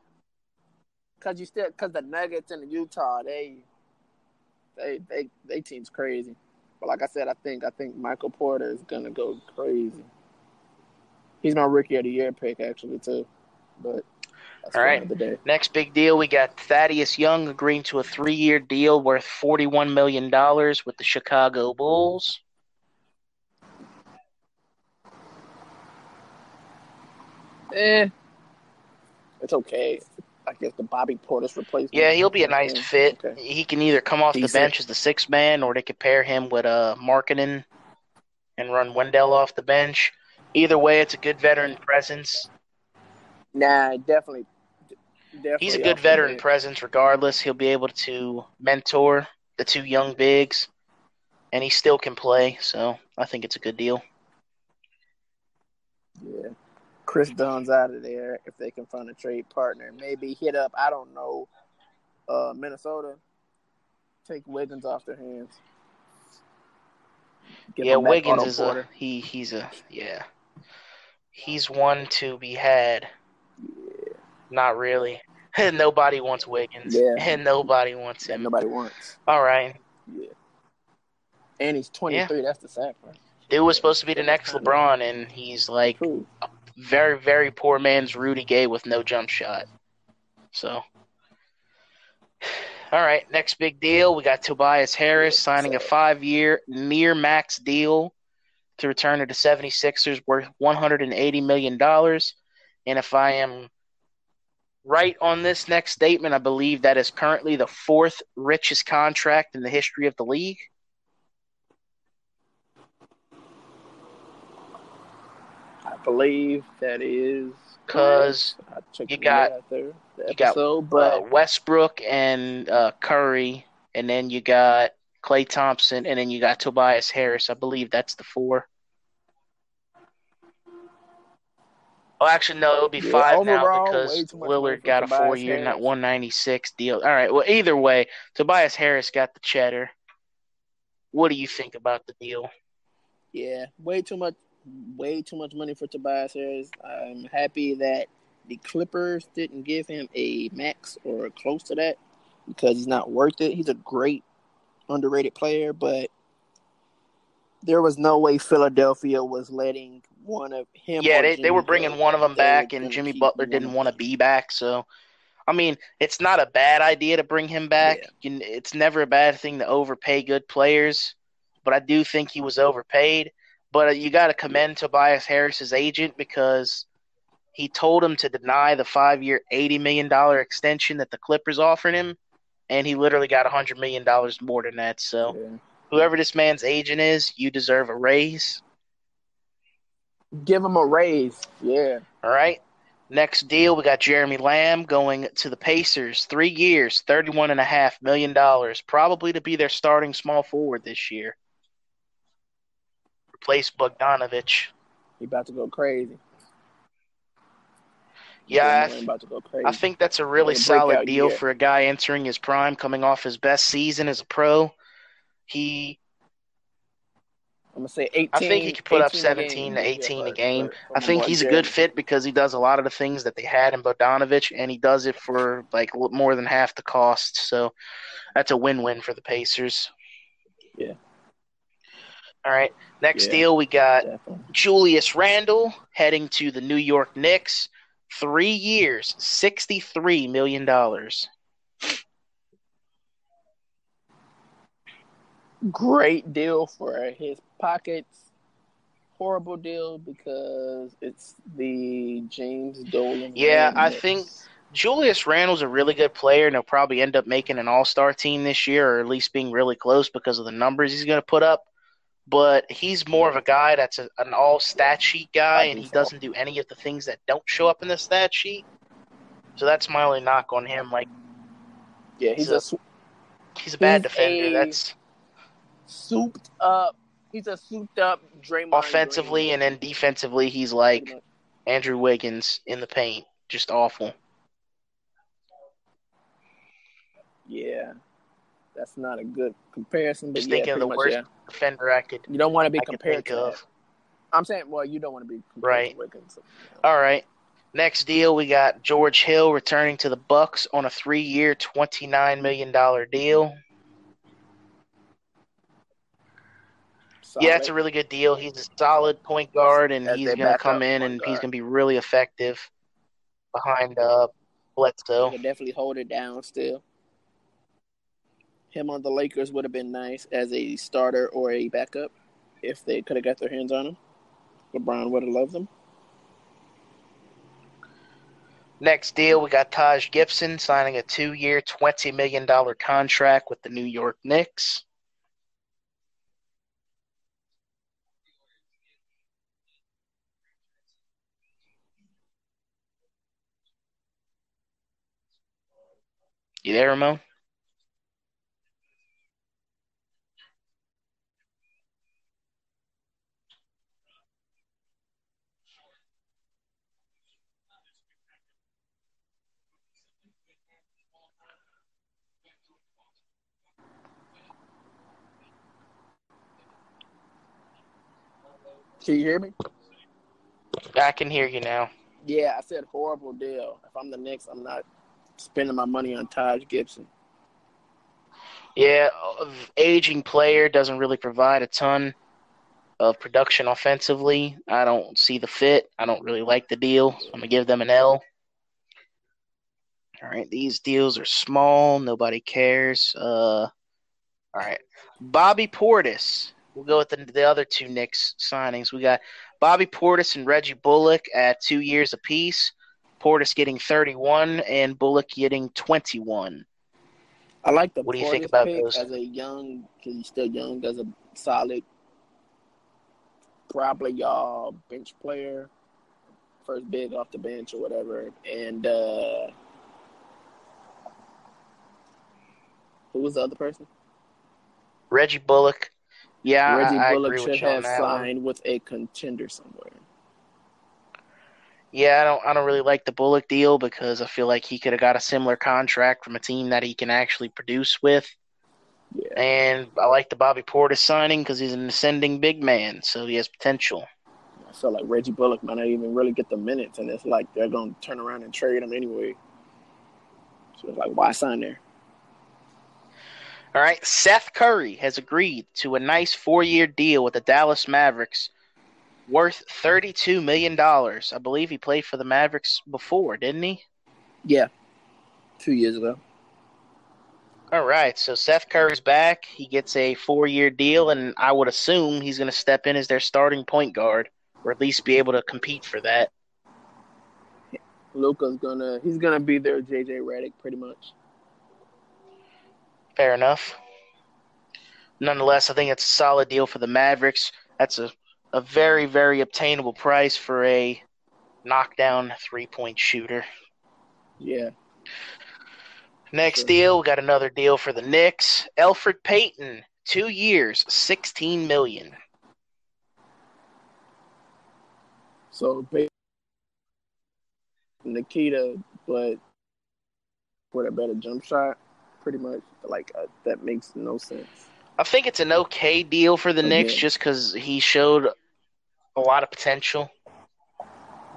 Cause you still, cause the Nuggets and the Utah, they, they they they team's crazy. But like I said, I think I think Michael Porter is gonna go crazy. He's my rookie of the year pick actually too. But all right. Next big deal, we got Thaddeus Young agreeing to a three-year deal worth forty-one million dollars with the Chicago Bulls. Eh, it's okay. I guess the Bobby Portis replacement. Yeah, he'll be a nice fit. Okay. He can either come off the bench as the sixth man, or they could pair him with uh, Markkanen and run Wendell off the bench. Either way, it's a good veteran presence. Nah, definitely. definitely He's a good veteran presence regardless. He'll be able to mentor the two young bigs, and he still can play. So I think it's a good deal. Yeah. Kris Dunn's out of there if they can find a trade partner. Maybe hit up, I don't know, uh, Minnesota. Take Wiggins off their hands. Give yeah, Wiggins is Porter. a he. He's a yeah. He's one to be had. Not really. nobody wants Wiggins. Yeah. And nobody wants him. nobody wants. All right. Yeah. And he's 23. That's the sad part. Dude was supposed to be the next LeBron, and he's like True. Very, very poor man's Rudy Gay with no jump shot. So, all right, next big deal. We got Tobias Harris signing a five year near max deal to return to the 76ers worth $180 million. And if I am right on this next statement, I believe that is currently the fourth richest contract in the history of the league. Believe that is. Because you got- after the you got, episode, uh, but Westbrook and uh, Curry, and then you got Klay Thompson, and then you got Tobias Harris. I believe that's the four. Oh, actually, no, it'll be Yeah, five now because too much money Lillard for got a four-year, not one ninety-six deal. All right. Well, either way, Tobias Harris got the cheddar. What do you think about the deal? yeah, way too much, way too much money for Tobias Harris. I'm happy that the Clippers didn't give him a max or close to that because he's not worth it. He's a great underrated player, but there was no way Philadelphia was letting one of him. Yeah, they, they were bringing one of them back, and Jimmy Butler didn't want to be back. So, I mean, it's not a bad idea to bring him back. N- It's never a bad thing to overpay good players, but I do think he was overpaid. But you got to commend Tobias Harris's agent because he told him to deny the five-year, eighty million dollar extension that the Clippers offered him, and he literally got a hundred million dollars more than that. So, Yeah. whoever this man's agent is, you deserve a raise. Give him a raise. Yeah. All right. Next deal, we got Jeremy Lamb going to the Pacers. Three years, thirty-one and a half million dollars, probably to be their starting small forward this year. Replace Bogdanovic. He about to go crazy. Yeah, I, th- about to go crazy. I think that's a really solid deal for a guy entering his prime, coming off his best season as a pro. He, I'm gonna say 18. I think he could put up 17 to 18 a game. I think he's a good fit because he does a lot of the things that they had in Bogdanovic, and he does it for like more than half the cost. So that's a win-win for the Pacers. Yeah. All right. Next Yeah. deal, we got Definitely. Julius Randle heading to the New York Knicks. Three years, sixty-three million dollars. Great deal for his pockets. Horrible deal because it's the James Dolan. Yeah, I Knicks. think- Julius Randle's a really good player, and he'll probably end up making an All-Star team this year, or at least being really close because of the numbers he's going to put up. But he's more of a guy that's a, an all-stat sheet guy, and he doesn't do any of the things that don't show up in the stat sheet. So that's my only knock on him. Like Yeah, he's So- a sw- he's a bad He's defender. a- That's souped up. He's a souped up Draymond. offensively, Green. and then defensively, he's like Andrew Wiggins in the paint, just awful. yeah, that's not a good comparison. But Just yeah, thinking of the worst yeah. Defender I could You don't want to be I compared to that. of. I'm saying, well, you don't want to be compared Right. to Wiggins. All right. Next deal, we got George Hill returning to the Bucks on a three-year, twenty-nine million dollar deal. Yeah, it's a really good deal. He's a solid point guard, and As he's going to come in and he's going to be really effective behind uh, Bledsoe. He could definitely hold it down still. Him on the Lakers would have been nice as a starter or a backup if they could have got their hands on him. LeBron would have loved him. Next deal, we got Taj Gibson signing a two-year, twenty million dollar contract with the New York Knicks. You there, Ramon? Can you hear me? I can hear you now. Yeah, I said horrible deal. If I'm the Knicks, I'm not spending my money on Taj Gibson. Yeah, aging player doesn't really provide a ton of production offensively. I don't see the fit. I don't really like the deal. So I'm gonna give them an L. All right, these deals are small. Nobody cares. Uh, all right, Bobby Portis. We'll go with the, the other two Knicks signings. We got Bobby Portis and Reggie Bullock at two years apiece. Portis getting 31 and Bullock getting 21. I like the What do you think about those? as a young, because he's still young, as a solid, probably y'all bench player, first big off the bench or whatever. And uh who was the other person? Reggie Bullock. Yeah, Reggie I, Bullock should have signed with a contender somewhere. Yeah, I don't I don't really like the Bullock deal because I feel like he could have got a similar contract from a team that he can actually produce with. Yeah. And I like the Bobby Portis signing because he's an ascending big man, so he has potential. I feel like Reggie Bullock might not even really get the minutes, and it's like they're going to turn around and trade him anyway. So it's like, why sign there? All right, Seth Curry has agreed to a nice four-year deal with the Dallas Mavericks, worth thirty-two million dollars. I believe he played for the Mavericks before, didn't he? Yeah, two years ago. All right, so Seth Curry's back. He gets a four-year deal, and I would assume he's going to step in as their starting point guard, or at least be able to compete for that. Luka's gonna he's gonna be their JJ Redick pretty much. Fair enough. Nonetheless, I think it's a solid deal for the Mavericks. That's a, a very, very obtainable price for a knockdown three point shooter. Yeah. Next Sure. deal, we got another deal for the Knicks. Elfrid Payton, two years, sixteen million. So Nikita, but with a better jump shot, pretty much. Like uh, that makes no sense. I think it's an okay deal for the Knicks Okay. just because he showed a lot of potential.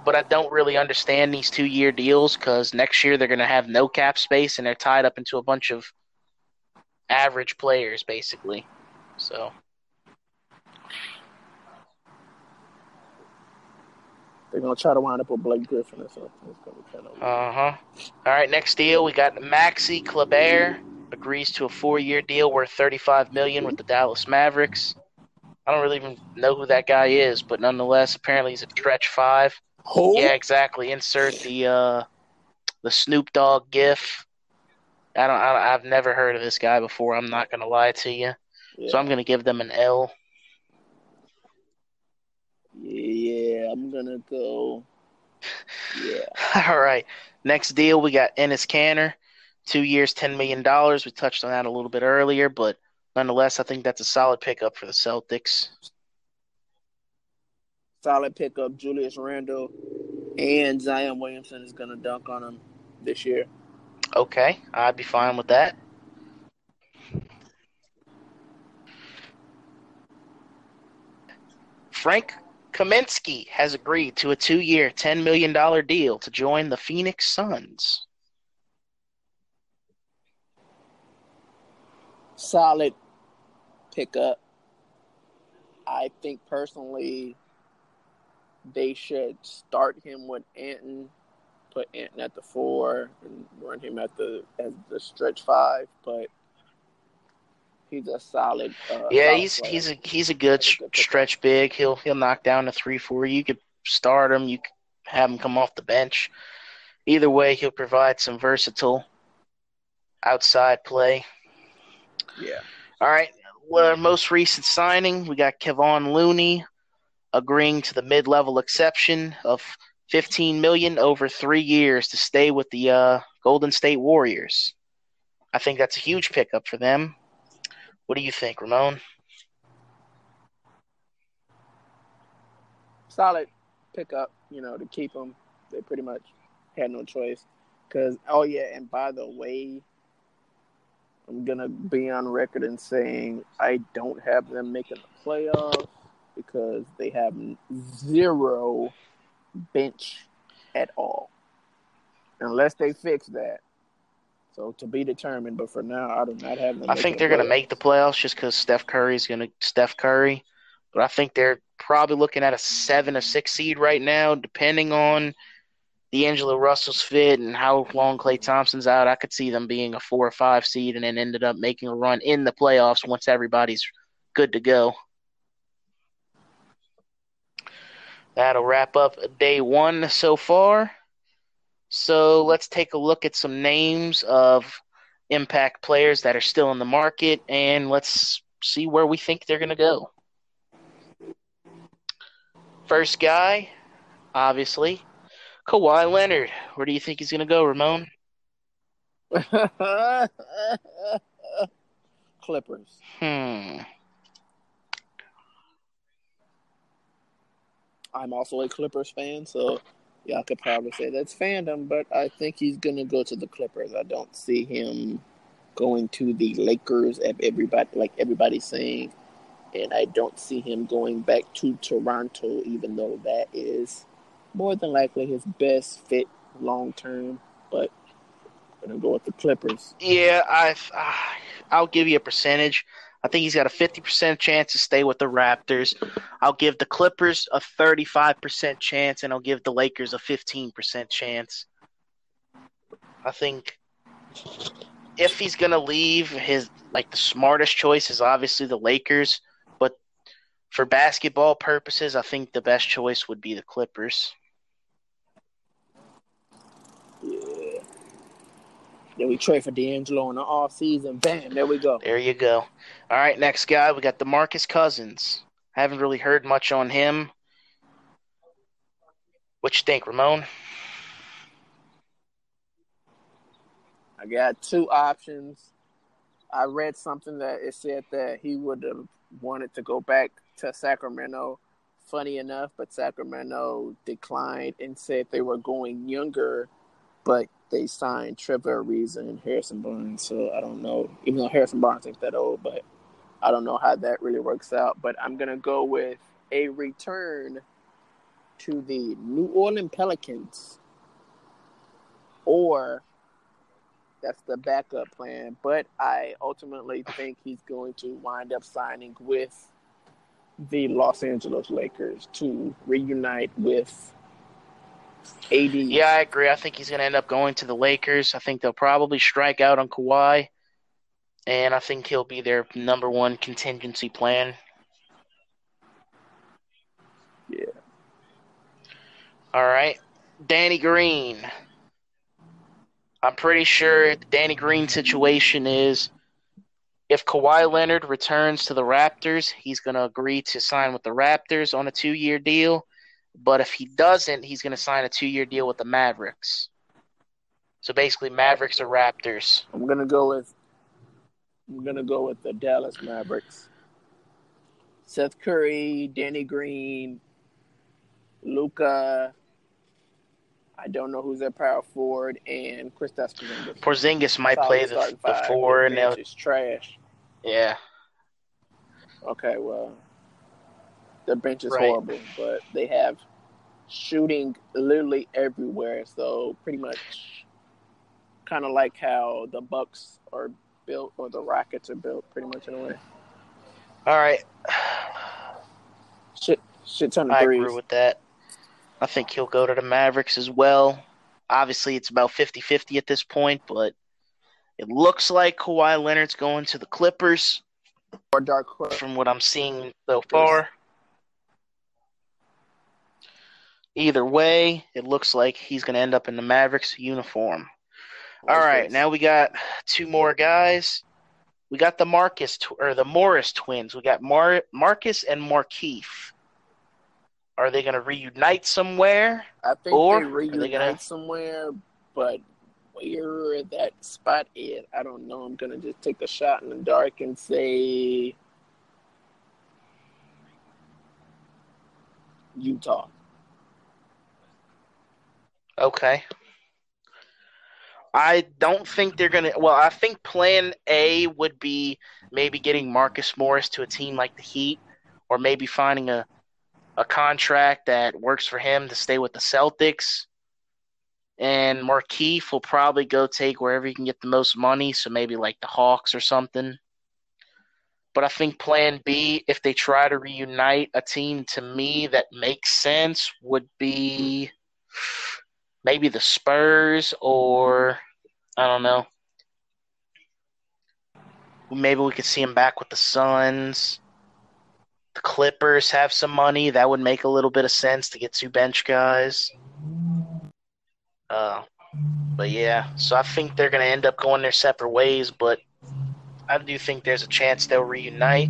But I don't really understand these two year deals because next year they're going to have no cap space and they're tied up into a bunch of average players, basically. So, They're gonna try to wind up with Blake Griffin or something. It's gonna be kind of uh huh. All right, next deal we got Maxi Kleber agrees to a four year deal worth thirty five million with the Dallas Mavericks. I don't really even know who that guy is, but nonetheless, apparently he's a stretch five. Who? Yeah, exactly. Insert the uh, the Snoop Dogg GIF. I don't. I, I've never heard of this guy before. I'm not gonna lie to you. Yeah. So I'm gonna give them an L. yeah, I'm gonna go. Yeah. All right. Next deal, we got Enes Kanter, two years, ten million dollars. We touched on that a little bit earlier, but nonetheless, I think that's a solid pickup for the Celtics. Solid pickup. Julius Randle and Zion Williamson is gonna dunk on him this year. Okay, I'd be fine with that. Frank Kaminsky has agreed to a two-year, ten million dollar deal to join the Phoenix Suns. Solid pickup. I think personally they should start him with Ayton, put Ayton at the four, and run him at the as the stretch five. But he's a solid. Uh, Yeah, he's player. he's a he's a good He's a stretch big. He'll he'll knock down a three four. You could start him. You could have him come off the bench. either way, he'll provide some versatile outside play. Yeah. All right. Well, most recent signing, we got Kevon Looney agreeing to the mid-level exception of 15 million over three years to stay with the uh, Golden State Warriors. I think that's a huge pickup for them. What do you think, Ramon? Solid pickup, you know, to keep them. They pretty much had no choice. Because, oh, yeah, and by the way, I'm going to be on record and saying I don't have them making the playoffs because they have zero bench at all. Unless they fix that. So to be determined, but for now, I do not have them. I think they're going to make the playoffs just because Steph Curry is going to Steph Curry, but I think they're probably looking at a seven or six seed right now, depending on the D'Angelo Russell's fit and how long Klay Thompson's out. I could see them being a four or five seed and then ended up making a run in the playoffs once everybody's good to go. That'll wrap up day one so far. So let's take a look at some names of impact players that are still in the market and let's see where we think they're going to go. First guy, obviously, Kawhi Leonard. Where do you think he's going to go, Ramon? Clippers. Hmm. I'm also a Clippers fan, so y'all could probably say that's fandom, but I think he's gonna go to the Clippers. I don't see him going to the Lakers if everybody like everybody's saying. And I don't see him going back to Toronto, even though that is more than likely his best fit long term. But I'm gonna go with the Clippers. Yeah, I uh, I'll give you a percentage. I think he's got a 50% chance to stay with the Raptors. I'll give the Clippers a 35% chance, and I'll give the Lakers a 15% chance. I think if he's going to leave, his like the smartest choice is obviously the Lakers. But for basketball purposes, I think the best choice would be the Clippers. Then we trade for D'Angelo in the off season. Bam, there we go. There you go. All right, next guy we got DeMarcus Cousins. I Haven't really heard much on him. What you think, Ramon? I got two options. I read something that it said that he would have wanted to go back to Sacramento. Funny enough, but Sacramento declined and said they were going younger, but they signed Trevor Ariza and Harrison Barnes. So I don't know, even though Harrison Barnes ain't that old, but I don't know how that really works out. But I'm gonna go with a return to the New Orleans Pelicans, or that's the backup plan. But I ultimately think he's going to wind up signing with the Los Angeles Lakers to reunite with AD. Yeah, I agree. I think he's going to end up going to the Lakers. I think they'll probably strike out on Kawhi, and I think he'll be their number one contingency plan. Yeah. All right. Danny Green. I'm pretty sure the Danny Green situation is if Kawhi Leonard returns to the Raptors, he's going to agree to sign with the Raptors on a two year deal. But if he doesn't, he's going to sign a two year deal with the Mavericks. So basically, Mavericks or Raptors. I'm gonna go with I'm gonna go with the Dallas Mavericks. Seth Curry, Danny Green, Luka. I don't know who's their power forward, and Kristaps Porzingis. Porzingis might play the, the four, and just trash. Yeah. Okay, well, their bench is Right. horrible, but they have shooting literally everywhere. So pretty much, kind of like how the Bucks are built or the Rockets are built, pretty much in a way. All right. Shit, shit ton of I threes. agree with that. I think he'll go to the Mavericks as well. Obviously, it's about 50 50 at this point, but it looks like Kawhi Leonard's going to the Clippers or dark horse. from what I'm seeing so far. Either way, it looks like he's going to end up in the Mavericks uniform. All right, now we got two more guys. We got the Marcus tw- or the Morris twins. We got Mar- Marcus and Markieff. Are they going to reunite somewhere? I think Or they are they reunite gonna- somewhere, but where that spot is, I don't know. I'm gonna just take a shot in the dark and say Utah. Okay. I don't think they're going to. Well, I think plan A would be maybe getting Marcus Morris to a team like the Heat, or maybe finding a, a contract that works for him to stay with the Celtics. And Markieff will probably go take wherever he can get the most money, so maybe like the Hawks or something. But I think plan B, if they try to reunite a team to me that makes sense, would be maybe the Spurs or I don't know. Maybe we could see him back with the Suns. The Clippers have some money. That would make a little bit of sense to get two bench guys. Uh, but yeah, so I think they're going to end up going their separate ways, but I do think there's a chance they'll reunite.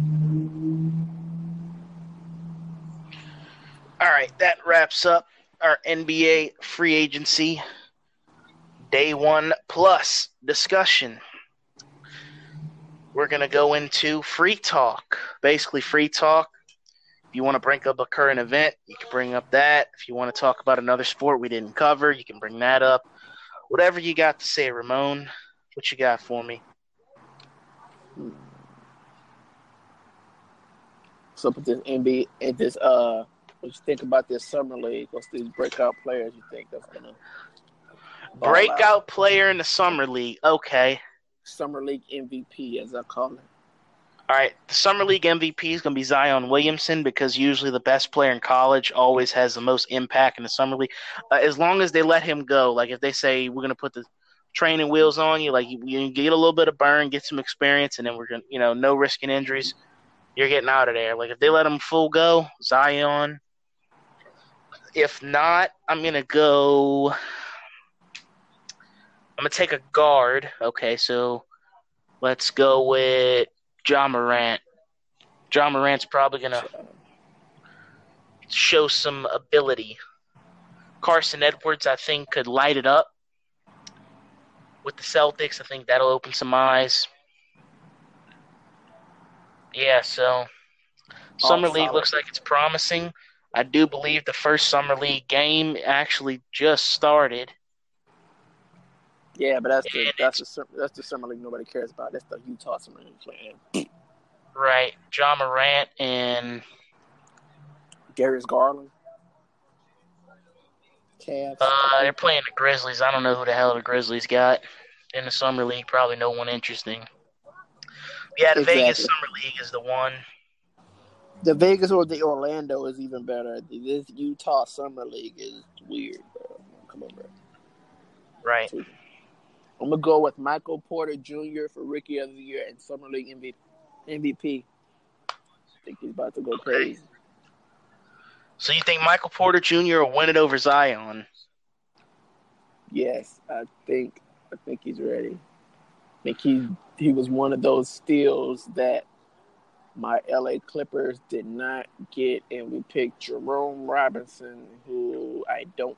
All right, that wraps up our NBA free agency day one plus discussion. We're going to go into free talk. Basically, free talk. If you want to bring up a current event, you can bring up that. If you want to talk about another sport we didn't cover, you can bring that up. Whatever you got to say, Ramon. What you got for me? So with this NBA this uh what you think about this summer league? What's these breakout players you think that's gonna ball out? Breakout player in the summer league. Okay. summer league MVP as I call it. All right, the summer league MVP is going to be Zion Williamson because usually the best player in college always has the most impact in the summer league. Uh, as long as they let him go, like if they say we're going to put the training wheels on you, like you, you get a little bit of burn, get some experience, and then we're going to, you know, no risking injuries. You're getting out of there. Like if they let him full go, Zion. If not, I'm going to go. I'm going to take a guard. Okay, so let's go with Ja Morant. Ja Morant's probably going to show some ability. Carsen Edwards, I think, could light it up with the Celtics. I think that'll open some eyes. Yeah, so summer league looks like it's promising. I do believe the first summer league game actually just started. Yeah, but that's the And that's the that's the summer league nobody cares about. That's the Utah summer league playing. Right, Ja Morant and Darius Garland. Cavs. uh, they're playing the Grizzlies. I don't know who the hell the Grizzlies got in the summer league. Probably no one interesting. Yeah, the Vegas summer league is the one. The Vegas or the Orlando is even better. This Utah summer league is weird, bro. Come on, bro. Right. I'm gonna go with Michael Porter Jr. for Rookie of the Year and Summer League MVP. MVP. I think he's about to go crazy. So you think Michael Porter Jr. will win it over Zion? Yes, I think I think he's ready. I think he he was one of those steals that my LA Clippers did not get, and we picked Jerome Robinson, who I don't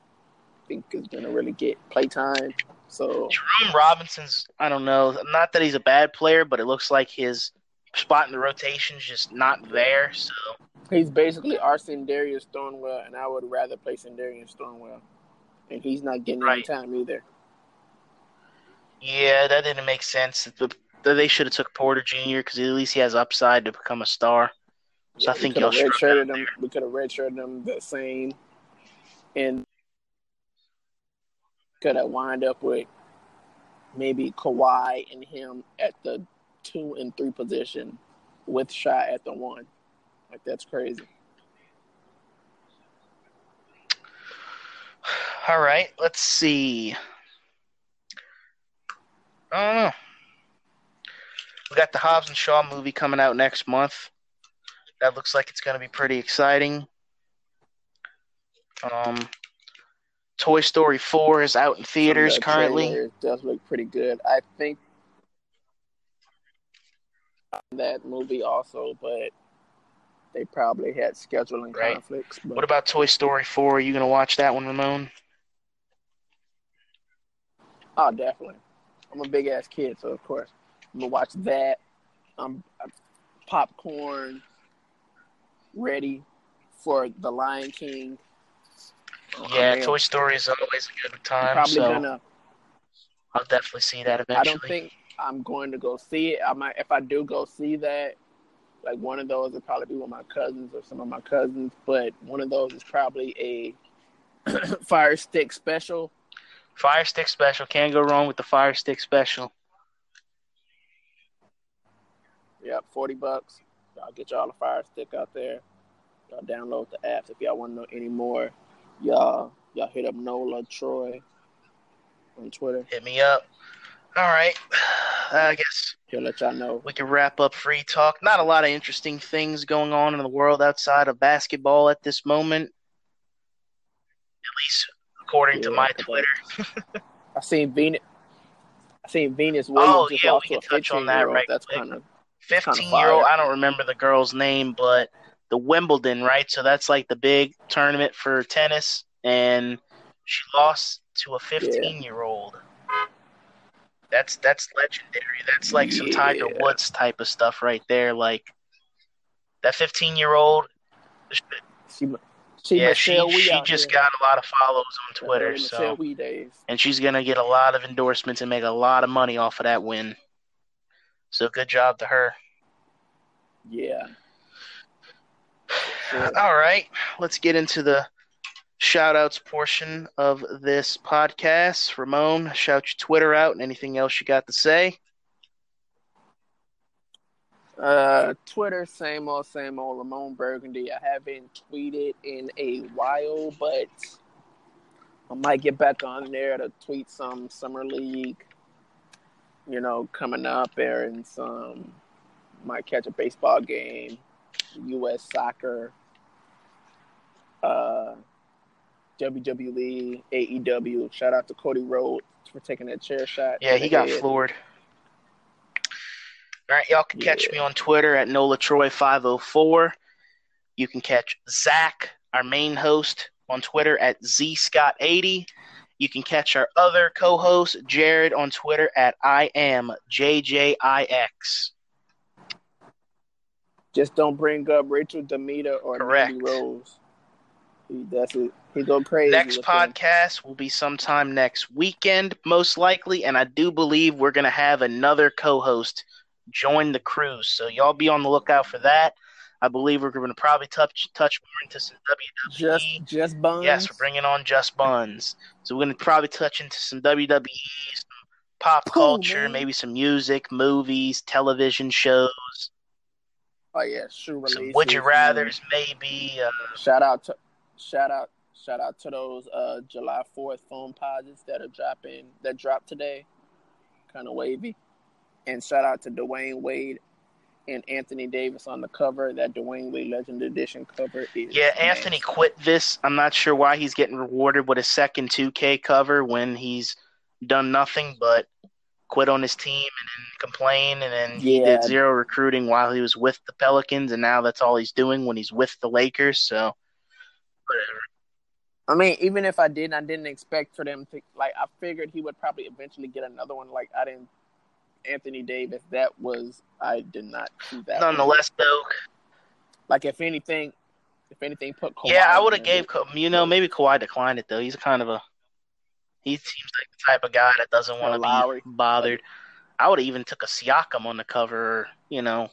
think is gonna really get playtime. So Jerome Robinson's, I don't know, not that he's a bad player, but it looks like his spot in the rotation is just not there. So he's basically our Darius Thornwell, and I would rather play Darius Thornwell, and he's not getting any time either. yeah, that didn't make sense. The- They should have took Porter Jr. because at least he has upside to become a star. So I think have struggle redshirted them. We could have redshirted them the same, and could have wind up with maybe Kawhi and him at the two and three position, with shot at the one. Like that's crazy. All right, let's see. I don't know. We got the Hobbs and Shaw movie coming out next month. That looks like it's going to be pretty exciting. Um, Toy Story 4 is out in theaters currently. trailers does look pretty good. I think that movie also, but they probably had scheduling Right. conflicts. But What about Toy Story 4? Are you going to watch that one, Ramon? oh, definitely. I'm a big ass kid, so of course I'm gonna watch that. I'm, I'm popcorn ready for the Lion King. Oh, Yeah, man. Toy Story is always a good time. I'm probably so gonna. I'll definitely see that eventually. I don't think I'm going to go see it. I might, if I do go see that, like one of those would probably be with my cousins or some of my cousins. But one of those is probably a Fire Stick special. Fire Stick Special. Can't go wrong with the Fire Stick Special. Yep, forty bucks. I'll get y'all a Fire Stick out there. Y'all download the apps if y'all want to know any more. Y'all, y'all hit up Nola Troy on Twitter. Hit me up. All right. I guess He'll let y'all know. we can wrap up free talk. Not a lot of interesting things going on in the world outside of basketball at this moment. At least according to my Twitter. I seen Venus. I seen Venus oh, Williams Oh, just yeah, we can touch on that right That's kind of 15 fire. year old, I don't remember the girl's name, but the Wimbledon, right? So that's like the big tournament for tennis. And she lost to a 15 year old. That's that's legendary. That's like some Tiger Woods type of stuff right there. Like that 15 year old, she. She yeah, she Michelle she just here. got a lot of follows on Twitter. So Michelle Wie days. and she's gonna get a lot of endorsements and make a lot of money off of that win. So good job to her. Yeah. Sure. All right, let's get into the shout outs portion of this podcast. Ramon, shout your Twitter out and anything else you got to say. Uh, Twitter, same old, same old. Ramon Burgundy. I haven't tweeted in a while, but I might get back on there to tweet some summer league. You know, coming up there and some might catch a baseball game, U.S. soccer, uh, WWE, AEW. Shout out to Cody Rhodes for taking that chair shot. Yeah, he got head. floored. All right, y'all can catch Yeah. me on Twitter at NolaTroy504. You can catch Zach, our main host, on Twitter at ZScott80. You can catch our other co host, Jared, on Twitter at I am JJIX. Just don't bring up Rachel Demita or Correct. Mandy Rose. He that's it. He go crazy. Next podcast will be sometime next weekend, most likely, and I do believe we're going to have another co host join the cruise. So y'all be on the lookout for that. I believe we're going to probably touch touch more into some WWE. Just just buns. yes, we're bringing on Just Buns. So we're going to probably touch into some WWE, some pop culture, maybe some music, movies, television shows, Oh yeah, shoe releases. some would you rather's, maybe. Uh, Shout out to shout out shout out to those uh July Fourth Foamposites that are dropping that dropped today. Kind of wavy. And shout out to Dwyane Wade and Anthony Davis on the cover. That Dwyane Wade Legend Edition cover is Yeah, Anthony quit this. I'm not sure why he's getting rewarded with a second 2K cover when he's done nothing but quit on his team and then complain. And then he Yeah. did zero recruiting while he was with the Pelicans, and now that's all he's doing when he's with the Lakers. So, whatever. I mean, even if I didn't, I didn't expect for them to like. I figured he would probably eventually get another one. Like I didn't. Anthony Davis, that was I did not see that. one. Nonetheless, though, Like if anything, if anything, put Kawhi yeah, I would have gave. You know maybe Kawhi declined it though. He's kind of a he seems like the type of guy that doesn't want to be bothered. I would have even took a Siakam on the cover, you know,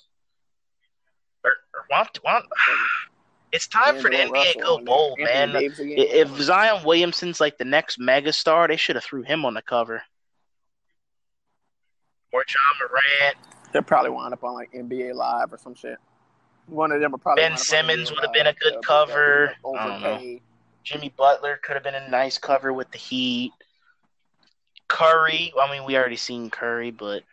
or, or want, want. It's time for the NBA go bold, man. Davis again. I- If Zion Williamson's like the next megastar, they should have threw him on the cover. Or Ja Morant, They'll probably wind up on like NBA Live or some shit. One of them would probably. Ben wind up on Simmons would have been a good cover. they'll I don't know. overpay. Jimmy Butler could have been a nice cover with the Heat. Curry, I mean, we already seen Curry, but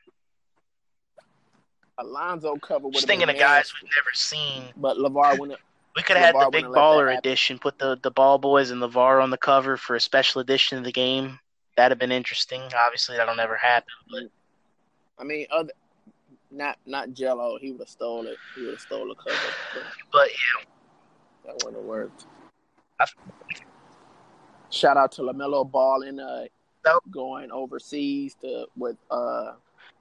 Alonzo cover just thinking of guys we've never seen. But LaVar wouldn't. We could have had the big baller edition. Put the the ball boys and LaVar on the cover for a special edition of the game. That'd have been interesting. Obviously, that'll never happen. But mm. I mean, other not not Gelo. He would have stole it. He would have stole a cover. But, but yeah, that wouldn't have worked. Shout out to Lamelo Ball in uh, nope. going overseas to with uh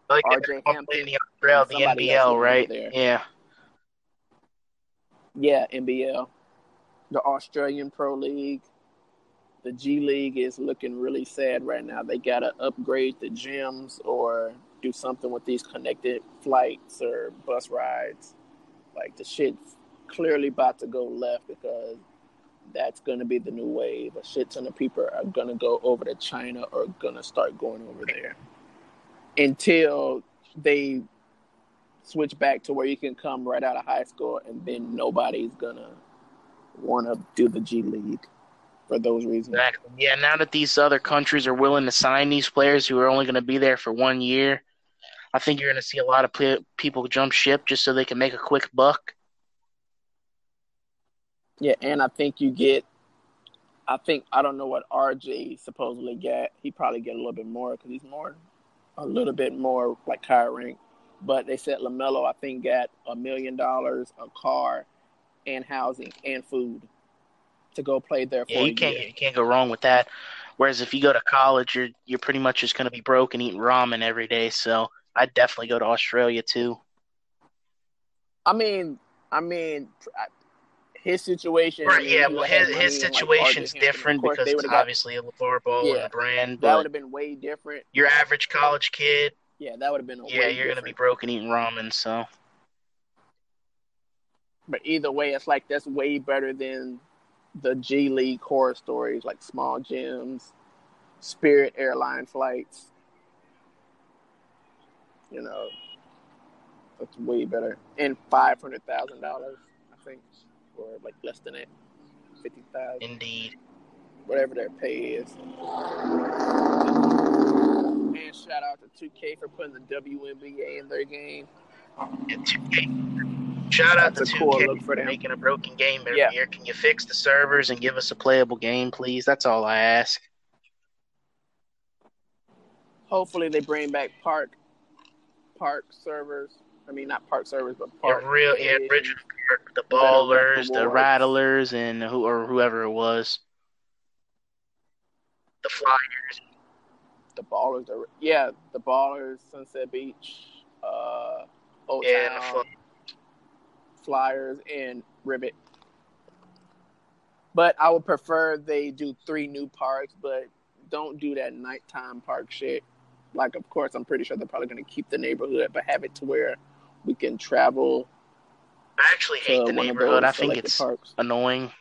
like RJ Hampton. The, NBL, the NBL right? There. Yeah. Yeah, NBL. The Australian Pro League. The G League is looking really sad right now. They got to upgrade the gyms or do something with these connected flights or bus rides. Like the shit's clearly about to go left because that's going to be the new wave. A shit ton of people are going to go over to China or going to start going over there until they switch back to where you can come right out of high school and then nobody's going to want to do the G League for those reasons. Exactly. Yeah, now that these other countries are willing to sign these players who are only going to be there for one year, I think you're going to see a lot of people jump ship just so they can make a quick buck. Yeah, and I think you get. I think I don't know what RJ supposedly get. He probably get a little bit more because he's more, a little bit more like higher rank. But they said Lamelo, I think, got a million dollars, a car, and housing and food to go play there for yeah, you can't, You can't go wrong with that. Whereas if you go to college, you're you're pretty much just going to be broke and eating ramen every day. So I'd definitely go to Australia too. I mean, I mean, his situation. Right, yeah, well, his his situation's like different because it's obviously got, a LaVar Ball yeah, and a brand. that would have been way different. Your average college kid. Yeah, that would have been. A Yeah, you're gonna be broken eating ramen, so. But either way, it's like that's way better than the G League horror stories, like small gyms, Spirit airline flights. You know, that's way better. And five hundred thousand dollars, I think or like less than it, fifty thousand. Indeed. Whatever their pay is. And shout out to 2K for putting the WNBA in their game. Yeah, 2K. Shout out That's to 2K cool for making a broken game every yeah. year. Can you fix the servers and give us a playable game, please? That's all I ask. Hopefully they bring back park park servers I mean, not park servers, but park. Yeah, real, yeah, original park, the ballers, the, the rattlers, and who or whoever it was. The Flyers. The ballers are yeah, the ballers, Sunset Beach, uh, Old yeah, Town, Flyers, and Rivet. But I would prefer they do three new parks, but don't do that nighttime park shit. Like, of course, I'm pretty sure they're probably going to keep the neighborhood, but have it to where we can travel. I actually hate the neighborhood. I think it's parks. annoying.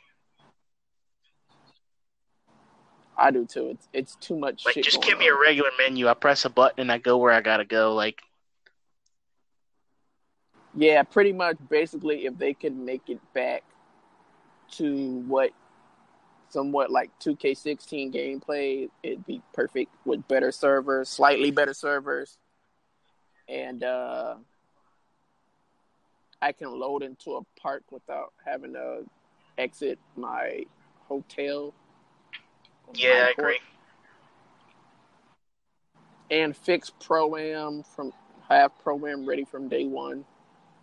I do too. It's it's too much. Like, just give me a regular menu. I press a button and I go where I gotta go. Like, yeah, pretty much. Basically, if they could make it back to what somewhat like 2K16 gameplay, it'd be perfect with better servers, slightly better servers, and uh I can load into a park without having to exit my hotel. Yeah, I agree. And fix pro am from have pro am ready from day one.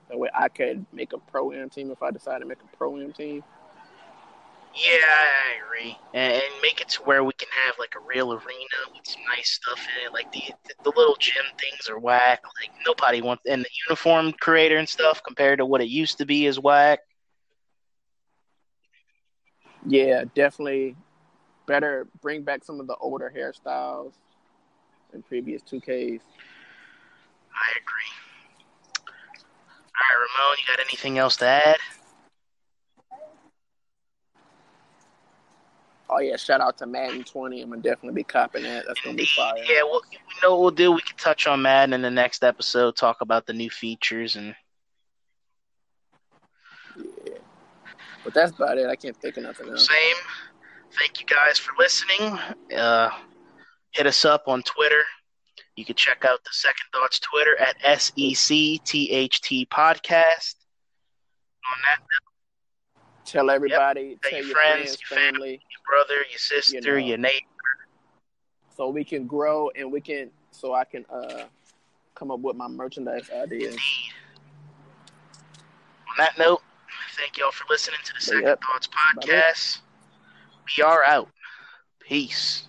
That way I could make a pro am team if I decide to make a pro am team. Yeah, I agree, and, and, make it to where we can have like a real arena with some nice stuff in it. Like the the little gym things are whack. Like nobody wants, and the uniform creator and stuff compared to what it used to be is whack. Yeah, definitely. Better bring back some of the older hairstyles in previous 2Ks. I agree. All right, Ramon, you got anything else to add? Oh yeah, shout out to Madden 20. I'm gonna definitely be copping that. That's gonna be fire. Yeah, well, you know what we'll do? We can touch on Madden in the next episode. Talk about the new features and. Yeah, but that's about it. I can't think of nothing else. Same. Thank you guys for listening. Uh, hit us up on Twitter. You can check out the Second Thoughts Twitter at SECTHT Podcast. On that Tell everybody, Tell tell your friends, friends, your family. Your brother, your sister, know. your neighbor. so we can grow and we can, so I can uh come up with my merchandise ideas. Indeed. On that note, thank y'all for listening to the Second Yep. Thoughts podcast. We are out. Peace.